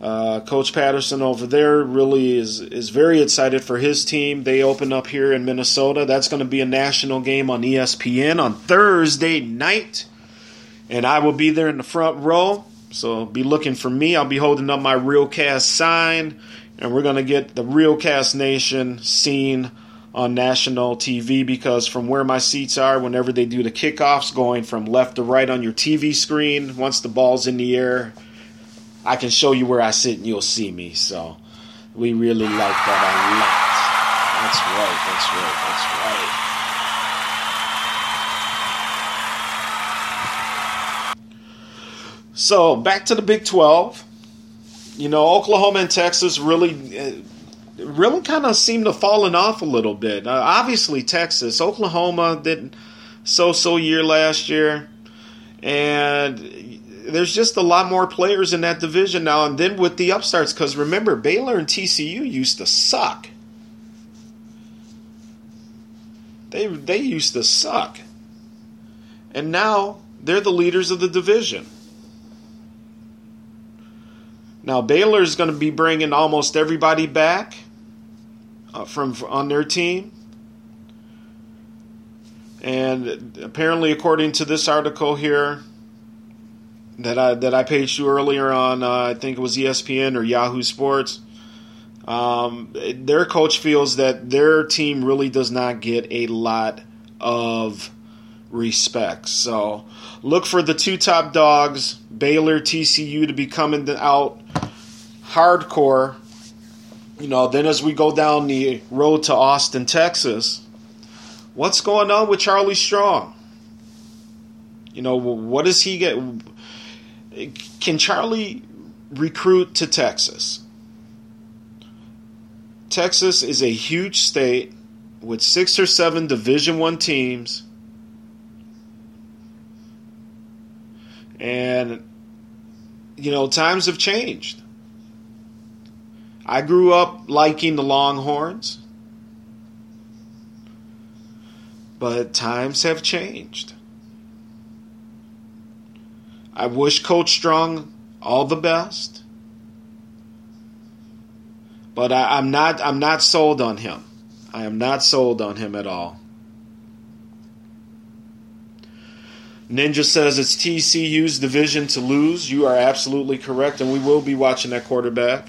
Uh, Coach Patterson over there really is is very excited for his team. They open up here in Minnesota. That's going to be a national game on ESPN on Thursday night and I will be there in the front row. So be looking for me. I'll be holding up my Real Cast sign, and we're gonna get the Real Cast Nation seen on national TV because from where my seats are, whenever they do the kickoffs, going from left to right on your TV screen, once the ball's in the air, I can show you where I sit and you'll see me. So we really like that a lot. That's right. That's right. That's right. So back to the Big Twelve. You know, Oklahoma and Texas really, uh, really kind of seem to fallen off a little bit. Uh, obviously, Texas, Oklahoma did so-so year last year, and there's just a lot more players in that division now. And then with the upstarts, because remember, Baylor and TCU used to suck. They they used to suck, and now they're the leaders of the division. Now Baylor's going to be bringing almost everybody back uh, from on their team, and apparently, according to this article here, that I that I paged you earlier on. Uh, I think it was ESPN or Yahoo Sports. Um, their coach feels that their team really does not get a lot of respect. So look for the two top dogs, Baylor, TCU, to be coming out hardcore. You know, then as we go down the road to Austin, Texas, what's going on with Charlie Strong? You know, what does he get? Can Charlie recruit to Texas? Texas is a huge state with six or seven Division One teams, and you know times have changed. I grew up liking the Longhorns, but times have changed. I wish Coach Strong all the best, but I, I'm not. I'm not sold on him. I am not sold on him at all. Ninja says it's TCU's division to lose. You are absolutely correct, and we will be watching that quarterback.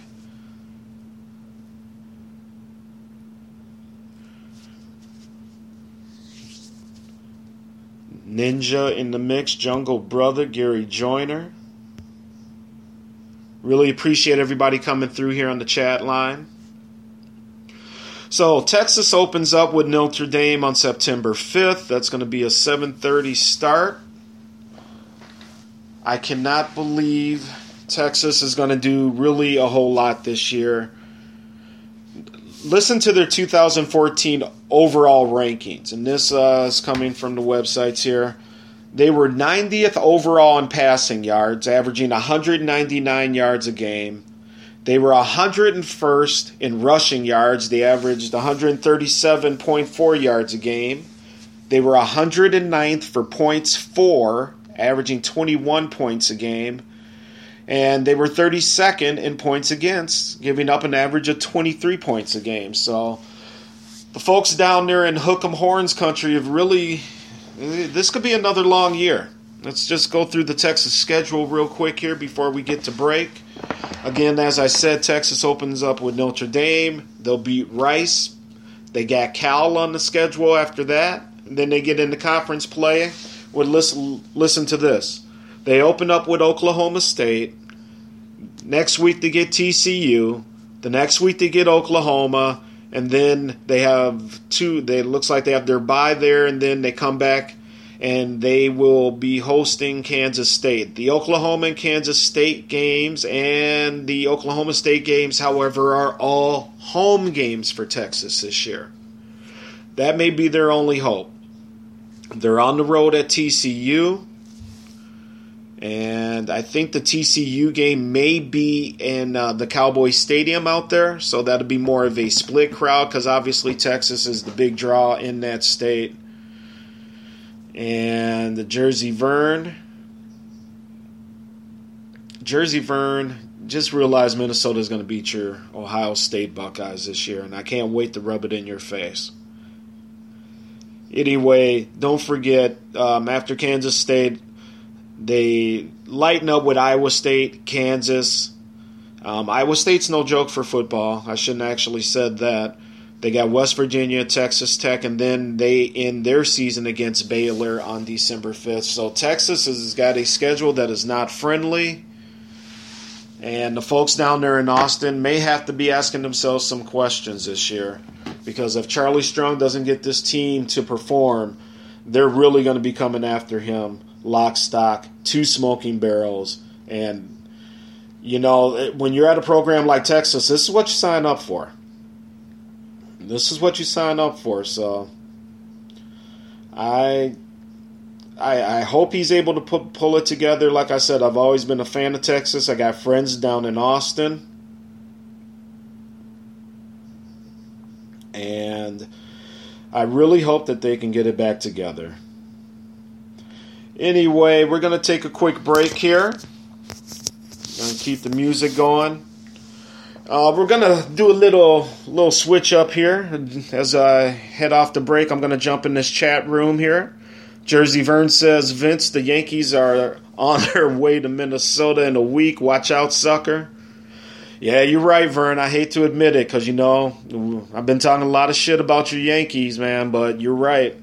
Ninja in the mix, Jungle Brother, Gary Joyner. Really appreciate everybody coming through here on the chat line. So Texas opens up with Notre Dame on September 5th. That's going to be a 7:30 start. I cannot believe Texas is going to do really a whole lot this year. Listen to their 2014 overall rankings, and this uh, is coming from the websites here. They were 90th overall in passing yards, averaging 199 yards a game. They were 101st in rushing yards. They averaged 137.4 yards a game. They were 109th for points for, averaging 21 points a game. And they were 32nd in points against, giving up an average of 23 points a game. So the folks down there in Hook'em Horns country have really. This could be another long year. Let's just go through the Texas schedule real quick here before we get to break. Again, as I said, Texas opens up with Notre Dame. They'll beat Rice. They got Cal on the schedule after that. Then they get into conference play. Would listen listen to this. They open up with Oklahoma State. Next week they get TCU. The next week they get Oklahoma, and then they have two. They looks like they have their bye there, and then they come back and they will be hosting Kansas State. The Oklahoma and Kansas State games and the Oklahoma State games, however, are all home games for Texas this year. That may be their only hope. They're on the road at TCU. And I think the TCU game may be in uh, the Cowboy Stadium out there, so that'll be more of a split crowd because obviously Texas is the big draw in that state and the Jersey Vern. Jersey Vern just realized Minnesota is going to beat your Ohio State Buckeyes this year, and I can't wait to rub it in your face. Anyway, don't forget um, after Kansas State, they lighten up with Iowa State, Kansas. Um, Iowa State's no joke for football. I shouldn't actually said that. They got West Virginia, Texas Tech, and then they end their season against Baylor on December 5th. So Texas has got a schedule that is not friendly. And the folks down there in Austin may have to be asking themselves some questions this year. Because if Charlie Strong doesn't get this team to perform, they're really going to be coming after him lock, stock, two smoking barrels. And, you know, when you're at a program like Texas, this is what you sign up for this is what you sign up for. So I, I, I hope he's able to put pull it together. Like I said, I've always been a fan of Texas. I got friends down in Austin, and I really hope that they can get it back together. Anyway, we're going to take a quick break here. Keep the music going. Uh, we're gonna do a little little switch up here as I head off the break. I'm gonna jump in this chat room here. Jersey Vern says Vince, the Yankees are on their way to Minnesota in a week. Watch out, sucker. Yeah, you're right, Vern. I hate to admit it because, you know, I've been talking a lot of shit about your Yankees, man, but you're right.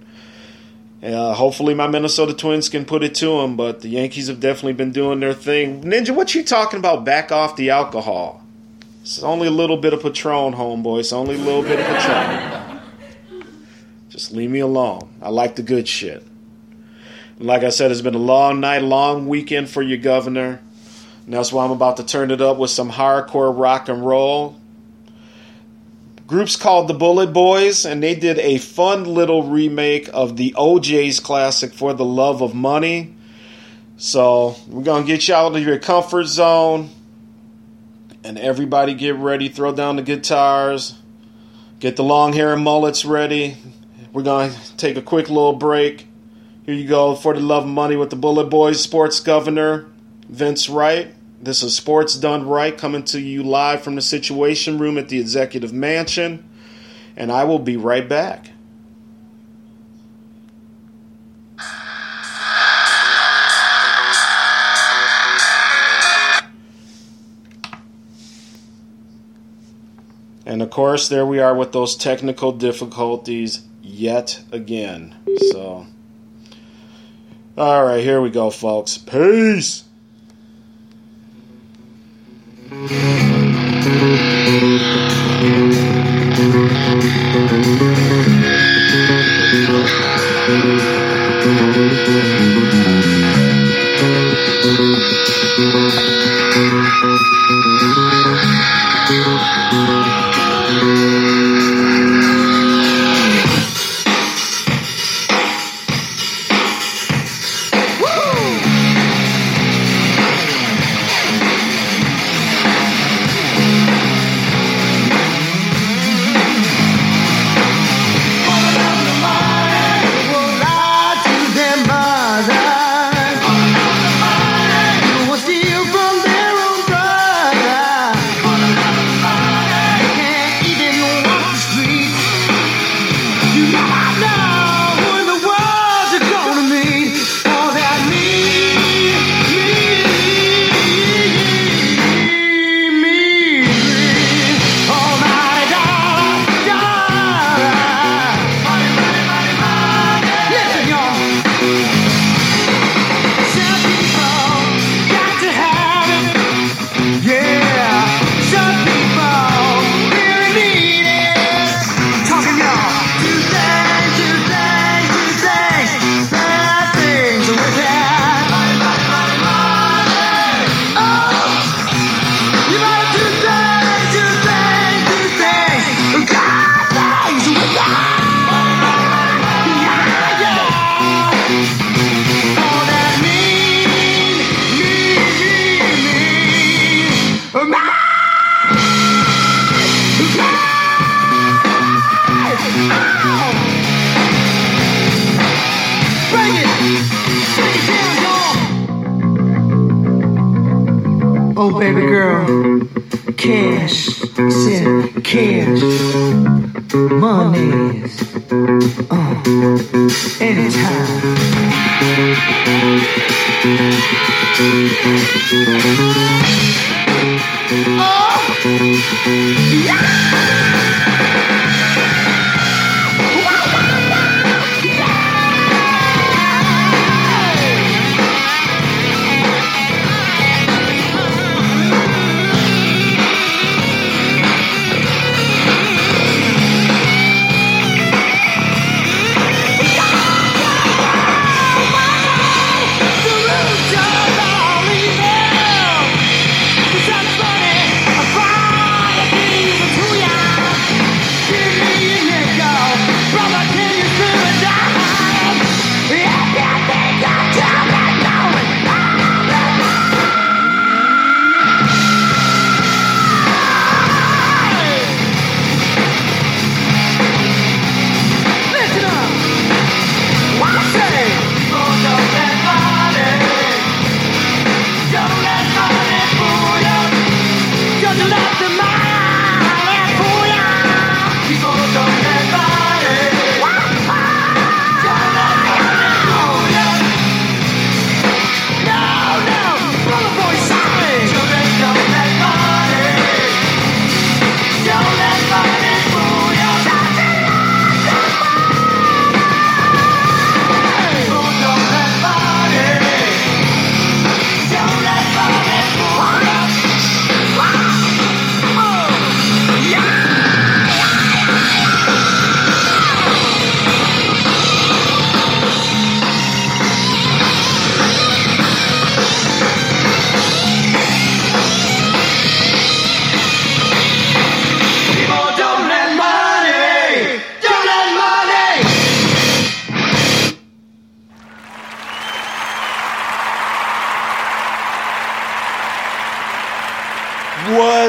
Uh, hopefully, my Minnesota Twins can put it to them, but the Yankees have definitely been doing their thing. Ninja, what you talking about? Back off the alcohol. It's only a little bit of Patron, homeboy. It's only a little bit of Patron. Just leave me alone. I like the good shit. Like I said, it's been a long night, long weekend for you, Governor. And that's why I'm about to turn it up with some hardcore rock and roll. Group's called the Bullet Boys, and they did a fun little remake of the O'Jays classic For the Love of Money. So we're to get you out of your comfort zone. And everybody get ready, throw down the guitars, get the long hair and mullets ready. We're to take a quick little break. Here you go, For the Love of Money with the Bullet Boys, Sports Governor Vince Wright. This is Sports Done Right coming to you live from the Situation Room at the Executive Mansion. And I will be right back. And of course, there we are with those technical difficulties yet again. So, all right, here we go, folks. Peace. Oh,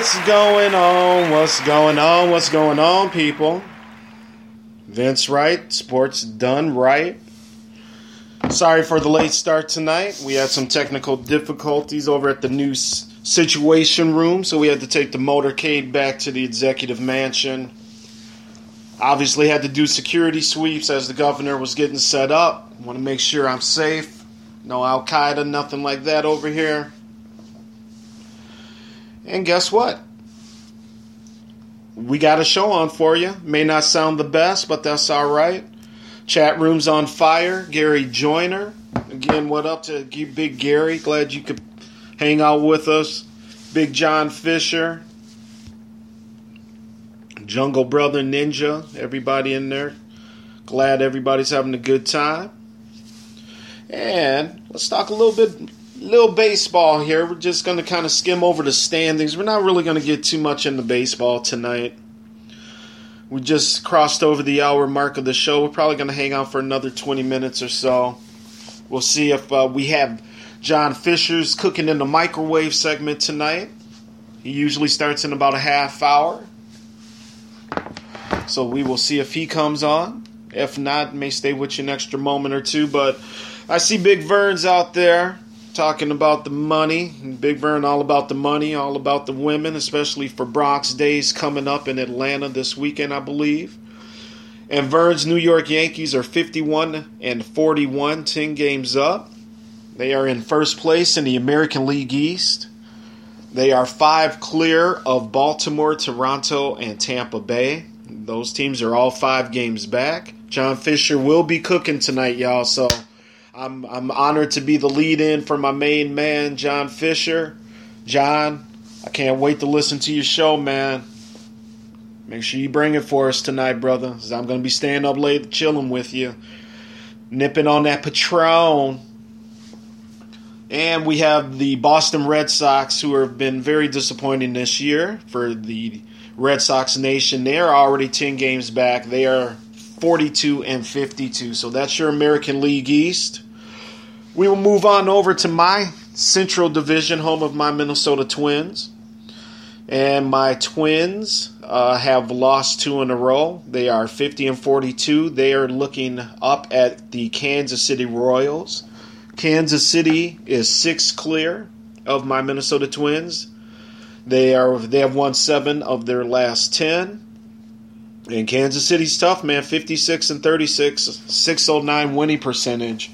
What's going on? What's going on? What's going on, people? Vince Wright, Sports Done Right. Sorry for the late start tonight. We had some technical difficulties over at the new Situation Room, so we had to take the motorcade back to the Executive Mansion. Obviously, had to do security sweeps as the governor was getting set up. Want to make sure I'm safe. No Al Qaeda, nothing like that over here. And guess what? We got a show on for you. May not sound the best, but that's all right. Chat room's on fire. Gary Joyner. Again, what up to Big Gary? Glad you could hang out with us. Big John Fisher. Jungle Brother Ninja. Everybody in there. Glad everybody's having a good time. And let's talk a little bit little baseball here. We're just going to kind of skim over the standings. We're not really going to get too much into baseball tonight. We just crossed over the hour mark of the show. We're probably going to hang out for another 20 minutes or so. We'll see if uh, we have John Fisher's cooking in the microwave segment tonight. He usually starts in about a half hour. So we will see if he comes on. If not, may stay with you an extra moment or two. But I see Big Vern's out there talking about the money. Big Vern all about the money, all about the women, especially for Brock's Days coming up in Atlanta this weekend, I believe. And Vern's New York Yankees are 51 and 41, 10 games up. They are in first place in the American League East. They are five clear of Baltimore, Toronto, and Tampa Bay. Those teams are all five games back. John Fisher will be cooking tonight, y'all. So I'm I'm honored to be the lead in for my main man, John Fisher. John, I can't wait to listen to your show, man. Make sure you bring it for us tonight, brother. 'cause I'm gonna be staying up late chilling with you. Nipping on that Patron. And we have the Boston Red Sox, who have been very disappointing this year for the Red Sox Nation. They are already 10 games back. They are 42 and 52. So that's your American League East. We will move on over to my Central Division, home of my Minnesota Twins. And my Twins uh, have lost two in a row. They are 50 and 42. They are looking up at the Kansas City Royals. Kansas City is six clear of my Minnesota Twins. They are they have won seven of their last ten. And Kansas City's tough, man. 56 and 36, 609 winning percentage.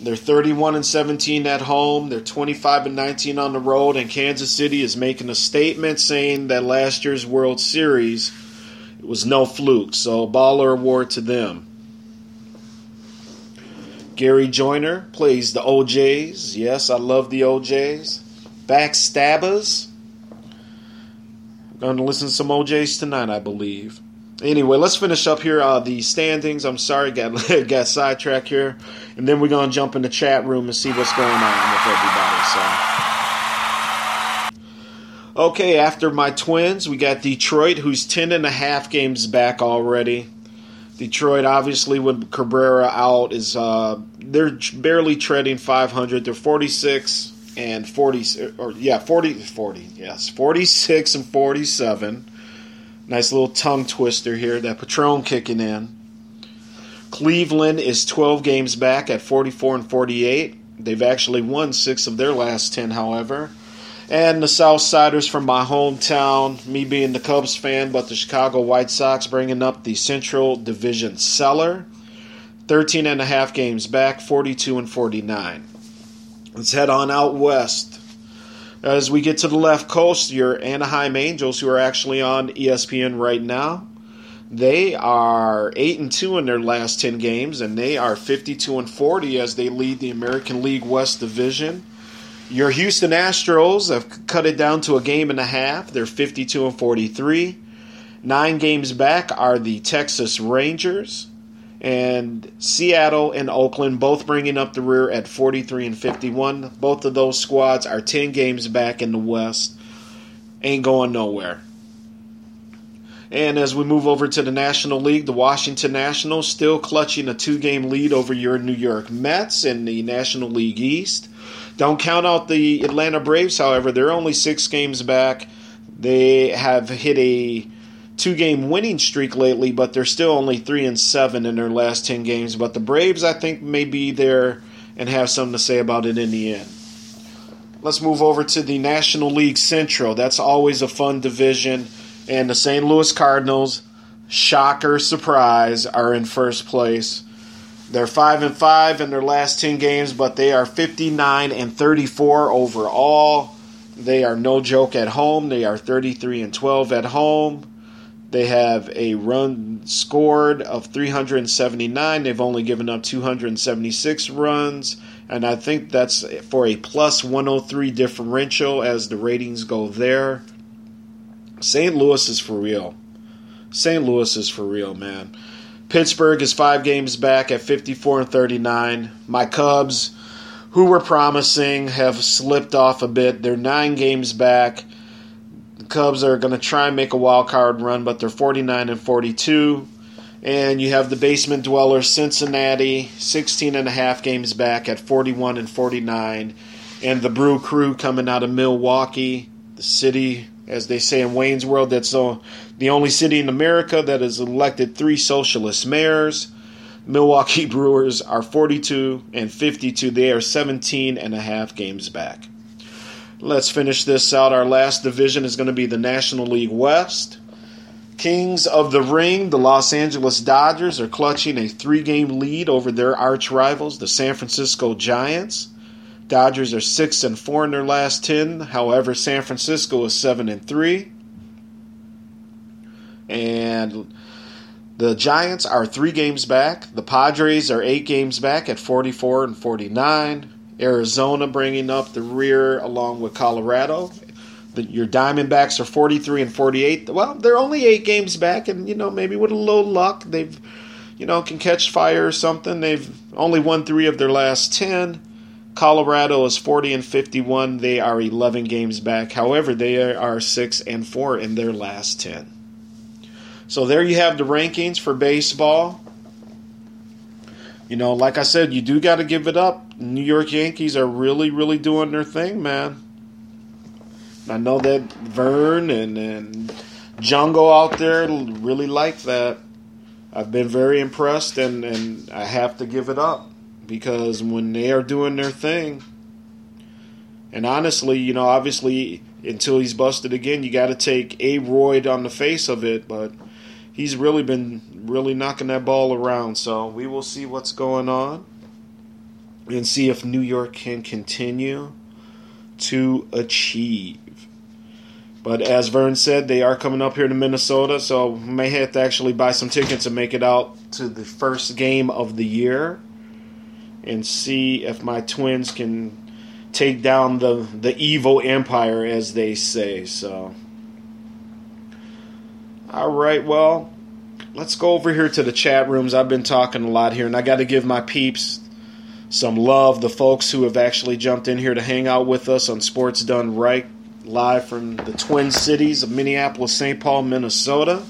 They're 31 and 17 at home. They're 25 and 19 on the road. And Kansas City is making a statement saying that last year's World Series was no fluke. So baller award to them. Gary Joyner plays the O'Jays. Yes, I love the O'Jays. Backstabbers. Going to listen to some O'Jays tonight, I believe. Anyway, let's finish up here uh, the standings. I'm sorry, got got sidetracked here, and then we're gonna jump in the chat room and see what's going on with everybody. So, okay, after my Twins, we got Detroit, who's ten and a half games back already. Detroit, obviously, with Cabrera out, is uh, they're barely treading 500. They're 46 and 40, or yeah, 40, 40, yes, 46 and 47. Nice little tongue twister here. That Patron kicking in. Cleveland is 12 games back at 44 and 48. They've actually won six of their last 10, however. And the Southsiders from my hometown, me being the Cubs fan, but the Chicago White Sox bringing up the Central Division cellar. 13 and a half games back, 42 and 49. Let's head on out west. As we get to the left coast, your Anaheim Angels, who are actually on ESPN right now, they are eight and two in their last ten games, and they are fifty-two and forty as they lead the American League West Division. Your Houston Astros have cut it down to a game and a half. They're fifty-two and forty-three. Nine games back are the Texas Rangers and Seattle and Oakland both bringing up the rear at 43 and 51. Both of those squads are 10 games back in the West. Ain't going nowhere. And as we move over to the National League, the Washington Nationals still clutching a two game lead over your New York Mets in the National League East. Don't count out the Atlanta Braves, however, they're only six games back. They have hit a two game winning streak lately, but they're still only three and seven in their last ten games. But the Braves, I think, may be there and have something to say about it in the end. Let's move over to the National League Central. That's always a fun division. And the St. Louis Cardinals, shocker, surprise, are in first place. They're 5 and 5 in their last 10 games, but they are 59 and 34 overall. They are no joke at home. They are 33 and 12 at home. They have a run scored of 379. They've only given up 276 runs. And I think that's for a plus 103 differential as the ratings go there. St. Louis is for real. St. Louis is for real, man. Pittsburgh is five games back at 54 and 39. My Cubs, who were promising, have slipped off a bit. They're nine games back. Cubs are going to try and make a wild card run, but they're 49 and 42. And you have the basement dwellers, Cincinnati, 16 and a half games back at 41 and 49. And the Brew Crew coming out of Milwaukee, the city, as they say in Wayne's World, that's the only city in America that has elected three socialist mayors. Milwaukee Brewers are 42 and 52. They are 17 and a half games back. Let's finish this out. Our last division is going to be the National League West. Kings of the Ring, the Los Angeles Dodgers, are clutching a three game lead over their arch rivals, the San Francisco Giants. Dodgers are 6 and 4 in their last 10. However, San Francisco is 7 and 3. And the Giants are 3 games back. The Padres are 8 games back at 44 and 49. Arizona bringing up the rear along with Colorado the, your Diamondbacks are 43 and 48. Well, they're only eight games back, and you know maybe with a little luck, they've you know can catch fire or something. They've only won three of their last ten. Colorado is 40 and 51. They are 11 games back. However, they are six and four in their last 10. So there you have the rankings for baseball. You know, like I said, you do got to give it up. New York Yankees are really, really doing their thing, man. I know that Vern and, and Jungle out there really like that. I've been very impressed, and, and I have to give it up because when they are doing their thing, and honestly, you know, obviously, until he's busted again, you got to take A-Rod on the face of it, but he's really been really knocking that ball around. So we will see what's going on and see if New York can continue to achieve. But as Vern said, they are coming up here to Minnesota, so may have to actually buy some tickets and make it out to the first game of the year and see if my twins can take down the the evil empire as they say. So All right, well, let's go over here to the chat rooms. I've been talking a lot here and I got to give my peeps some love, the folks who have actually jumped in here to hang out with us on Sports Done Right live from the Twin Cities of Minneapolis, St. Paul, Minnesota.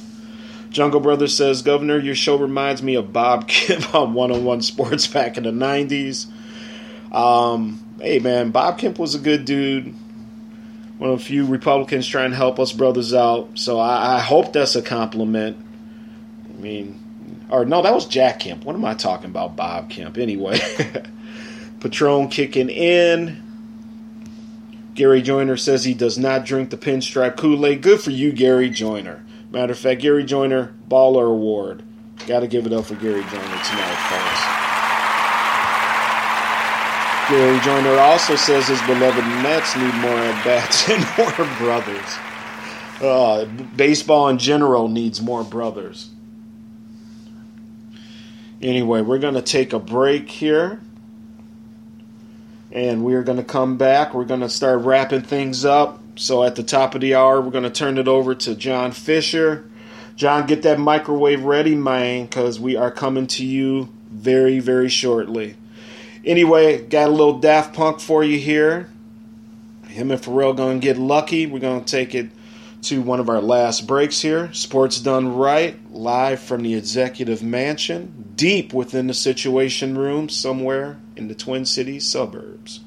Jungle Brother says, Governor, your show reminds me of Bob Kemp on 101 Sports back in the 90s. Um, hey, man, Bob Kemp was a good dude. One of the few Republicans trying to help us brothers out. So I, I hope that's a compliment. I mean, or no, that was Jack Kemp. What am I talking about? Bob Kemp. Anyway, Patron kicking in. Gary Joyner says he does not drink the pinstripe Kool Aid. Good for you, Gary Joyner. Matter of fact, Gary Joyner, Baller Award. Got to give it up for Gary Joyner tonight, folks. Gary Joyner also says his beloved Mets need more at bats and more brothers. Uh, baseball in general needs more brothers. Anyway, we're going to take a break here and we're going to come back. We're going to start wrapping things up. So at the top of the hour, we're going to turn it over to John Fisher. John, get that microwave ready, man, because we are coming to you very, very shortly. Anyway, got a little Daft Punk for you here. Him and Pharrell going to get lucky. We're going to take it to one of our last breaks here. Sports Done Right, live from the Executive Mansion, deep within the Situation Room somewhere in the Twin Cities suburbs.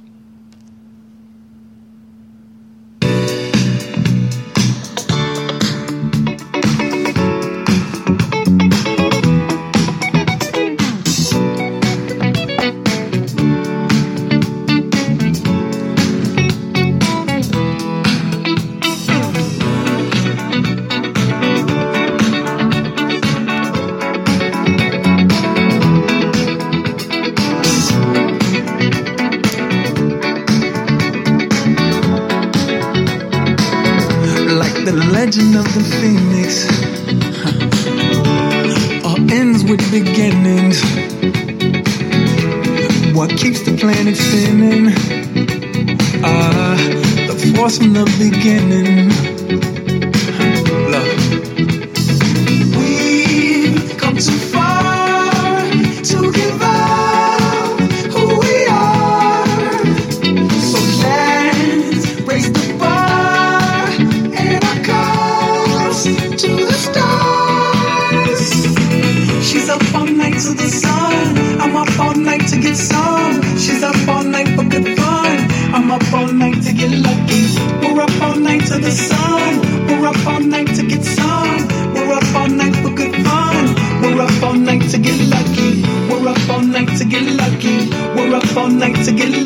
to get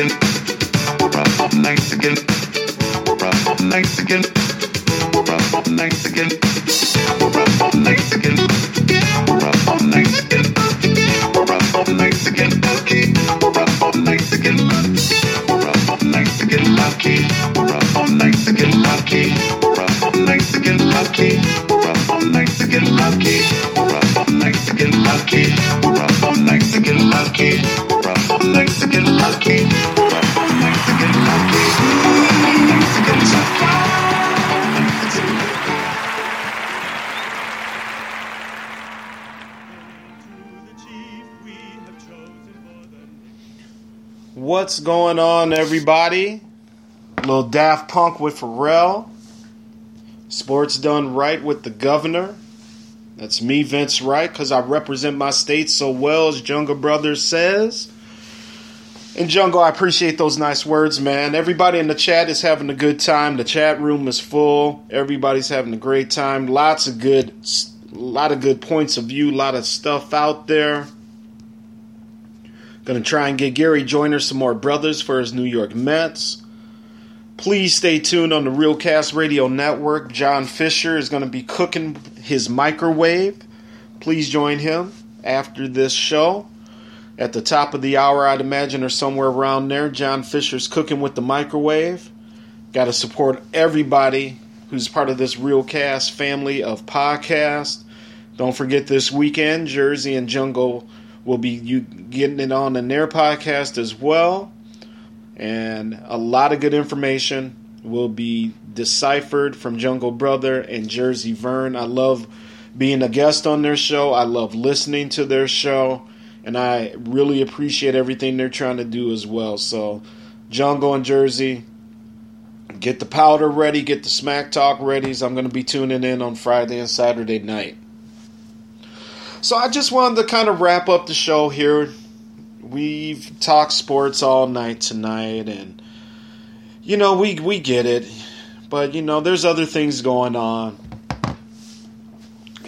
again. We're up all night again. We're up all night again. Going on, everybody? Little Daft Punk with Pharrell. Sports done right with the governor. That's me, Vince Wright, because I represent my state so well, as Jungle Brothers says. And Jungle, I appreciate those nice words, man. Everybody in the chat is having a good time. The chat room is full. Everybody's having a great time. Lots of good, a lot of good points of view. A lot of stuff out there. Going to try and get Gary Joyner some more brothers for his New York Mets. Please stay tuned on the Realcast Radio Network. John Fisher is going to be cooking his microwave. Please join him after this show. At the top of the hour, I'd imagine, or somewhere around there, John Fisher's cooking with the microwave. Got to support everybody who's part of this Realcast family of podcasts. Don't forget this weekend, Jersey and Jungle Will be you getting it on in their podcast as well. And a lot of good information will be deciphered from Jungle Brother and Jersey Vern. I love being a guest on their show. I love listening to their show. And I really appreciate everything they're trying to do as well. So, Jungle and Jersey, get the powder ready, get the smack talk ready. I'm going to be tuning in on Friday and Saturday night. So, I just wanted to kind of wrap up the show here. We've talked sports all night tonight, and you know we we get it, but you know there's other things going on.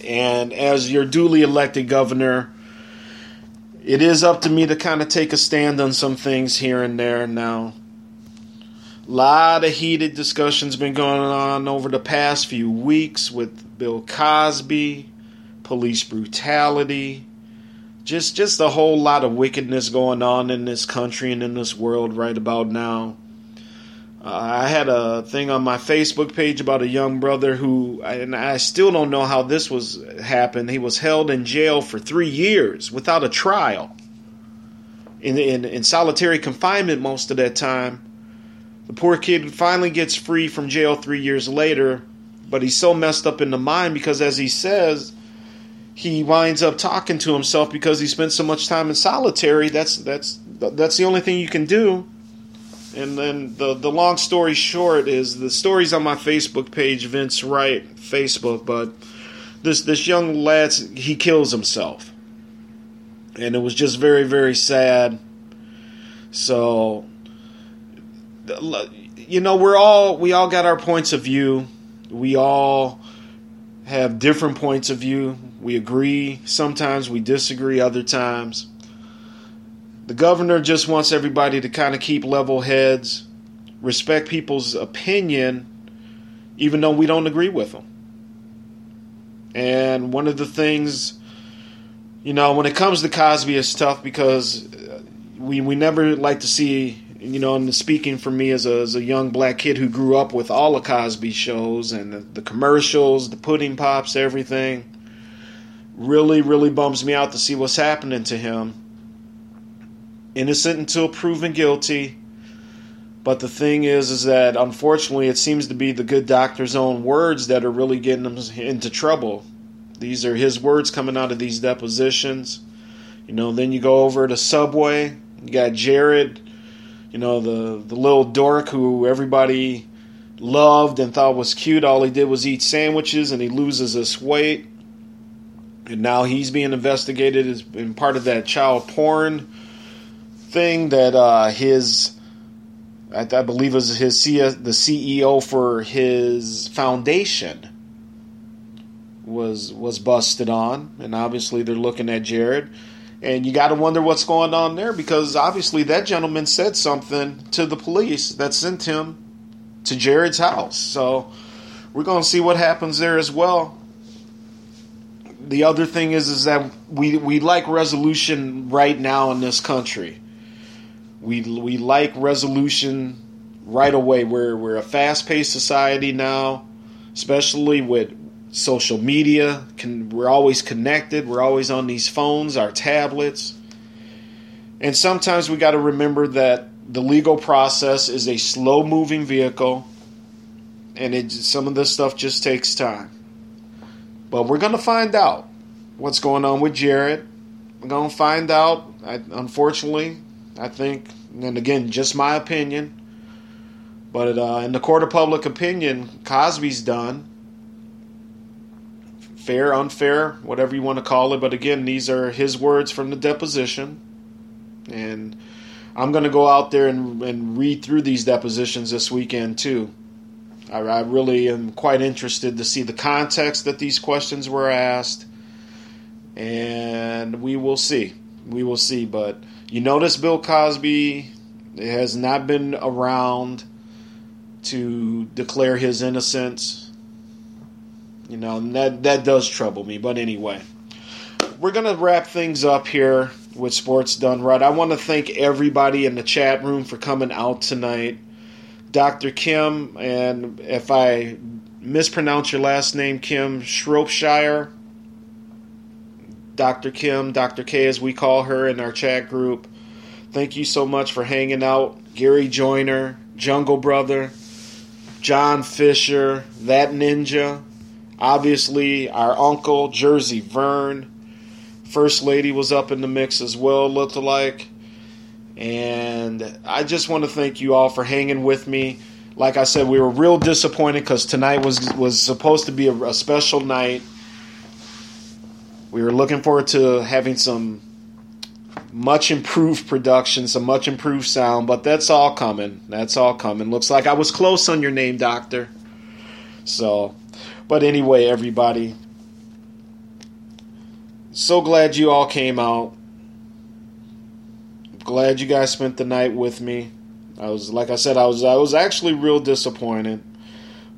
And as your duly elected governor, it is up to me to kind of take a stand on some things here and there now. A lot of heated discussions been going on over the past few weeks with Bill Cosby, police brutality, just just a whole lot of wickedness going on in this country and in this world right about now. Uh, I had a thing on my Facebook page about a young brother who, and I still don't know how this was happened. He was held in jail for three years without a trial, in in, in solitary confinement most of that time. The poor kid finally gets free from jail three years later, but he's so messed up in the mind because, as he says, he winds up talking to himself because he spent so much time in solitary. That's that's that's the only thing you can do. And then the the long story short is the story's on my Facebook page, Vince Wright Facebook. But this this young lad he kills himself, and it was just very very sad. So, you know, we're all we all got our points of view. We all have different points of view. We agree sometimes, we disagree other times. The governor just wants everybody to kind of keep level heads, respect people's opinion, even though we don't agree with them. And one of the things, you know, when it comes to Cosby, it's tough because uh, we, we never like to see, you know, and speaking for me as a, as a young black kid who grew up with all the Cosby shows and the, the commercials, the pudding pops, everything, really, really bums me out to see what's happening to him innocent until proven guilty. But the thing is, is that unfortunately, it seems to be the good doctor's own words that are really getting him into trouble. These are his words coming out of these depositions. You know, then you go over to Subway. You got Jared, you know, the the little dork who everybody loved and thought was cute. All he did was eat sandwiches, and he loses his weight. And now he's being investigated as in part of that child porn thing that uh, his I, I believe was his the CEO for his foundation was was busted on, and obviously they're looking at Jared, and you got to wonder what's going on there because obviously that gentleman said something to the police that sent him to Jared's house. So we're going to see what happens there as well. The other thing is is that we we like resolution right now in this country. We we like resolution right away. We're we're a fast paced society now, especially with social media. Can we're always connected. We're always on these phones, our tablets, and sometimes we got to remember that the legal process is a slow moving vehicle, and it some of this stuff just takes time. But we're gonna find out what's going on with Jared. We're gonna find out. I, unfortunately, I think, and again, just my opinion, but uh, in the court of public opinion, Cosby's done. Fair, unfair, whatever you want to call it. But again, these are his words from the deposition. And I'm going to go out there and, and read through these depositions this weekend, too. I, I really am quite interested to see the context that these questions were asked. And we will see. We will see. But you notice Bill Cosby has not been around to declare his innocence. You know, that that does trouble me. But anyway, we're gonna wrap things up here with Sports Done Right. I want to thank everybody in the chat room for coming out tonight. Dr. Kim, and if I mispronounce your last name, Kim Shropshire, Dr. Kim, Dr. K as we call her in our chat group. Thank you so much for hanging out. Gary Joyner, Jungle Brother, John Fisher, That Ninja. Obviously, our uncle, Jersey Vern. First Lady was up in the mix as well, looked alike. And I just want to thank you all for hanging with me. Like I said, we were real disappointed because tonight was was supposed to be a, a special night. We were looking forward to having some much improved production, some much improved sound, but that's all coming. That's all coming. Looks like I was close on your name, Doctor. So, but anyway, everybody, so glad you all came out. Glad you guys spent the night with me. I was like I said, I was I was actually real disappointed,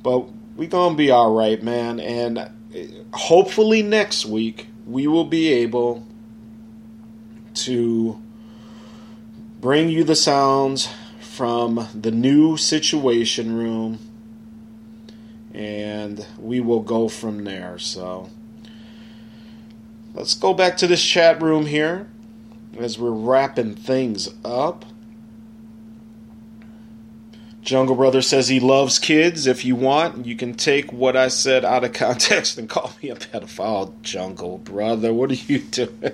but we gonna be all right, man. And uh, hopefully next week we will be able to bring you the sounds from the new situation room and we will go from there so let's go back to this chat room here as we're wrapping things up Jungle Brother says he loves kids. If you want, you can take what I said out of context and call me a pedophile, Jungle Brother. What are you doing?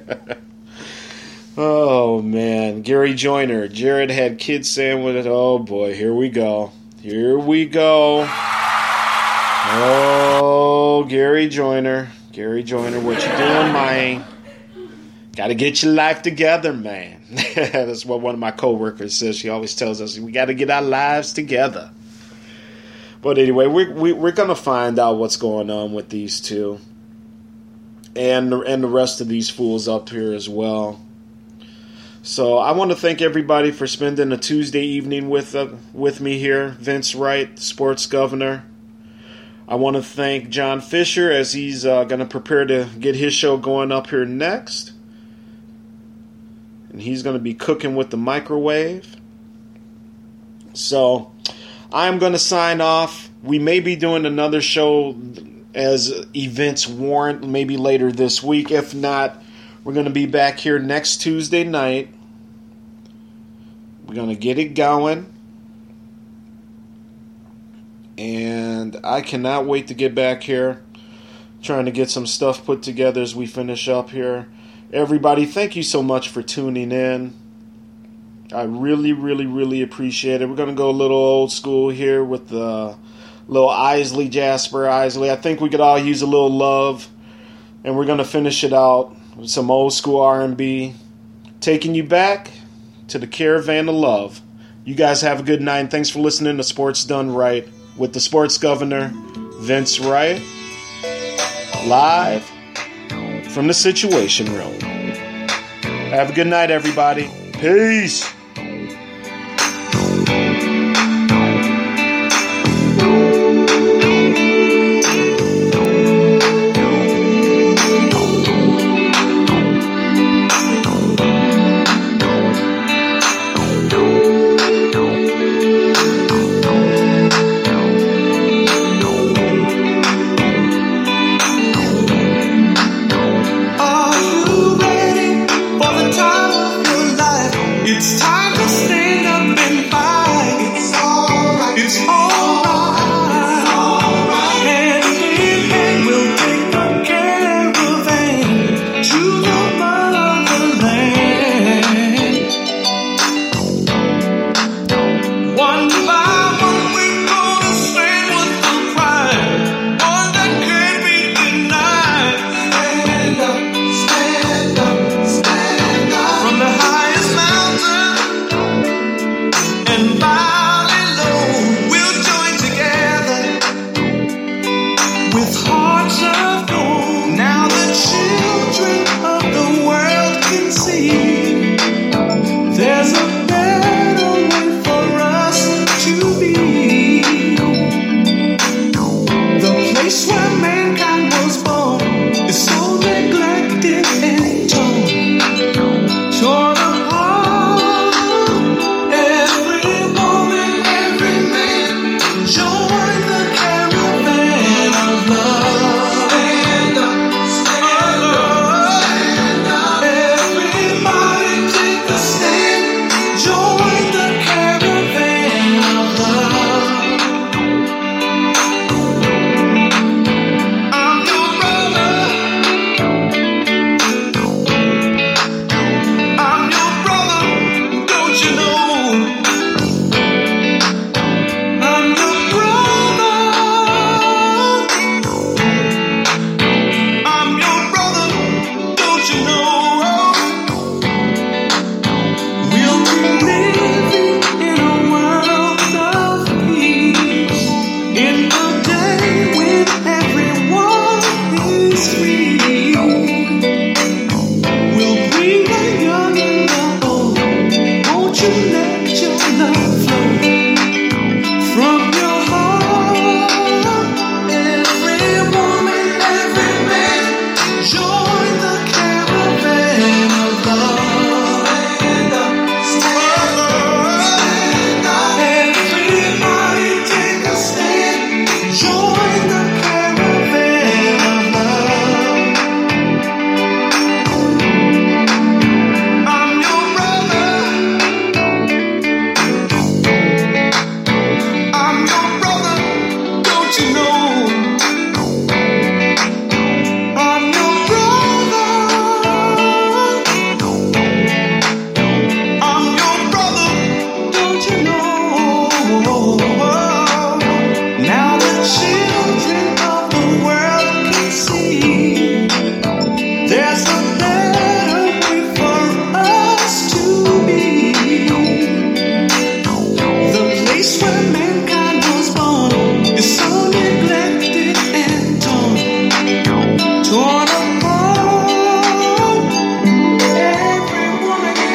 Oh man, Gary Joyner. Jared had kids sandwich. Oh boy, here we go. Here we go. Oh, Gary Joyner. Gary Joyner, what you doing, man? Got to get your life together, man. That's what one of my coworkers says. She always tells us we got to get our lives together. But anyway, we're we, we're gonna find out what's going on with these two, and and the rest of these fools up here as well. So I want to thank everybody for spending a Tuesday evening with uh, with me here. Vince Wright, sports governor. I want to thank John Fisher as he's uh, going to prepare to get his show going up here next, and he's going to be cooking with the microwave. So I'm going to sign off. We may be doing another show as events warrant, maybe later this week. If not we're going to be back here next Tuesday night. We're going to get it going. And I cannot wait to get back here. Trying to get some stuff put together as we finish up here. Everybody, thank you so much for tuning in. I really, really, really appreciate it. We're going to go a little old school here with the little Isley, Jasper Isley. I think we could all use a little love. And we're going to finish it out with some old school R&B, taking you back to the caravan of love. You guys have a good night. And thanks for listening to Sports Done Right with the sports governor, Vince Wright, live from the Situation Room. Have a good night, everybody. Peace.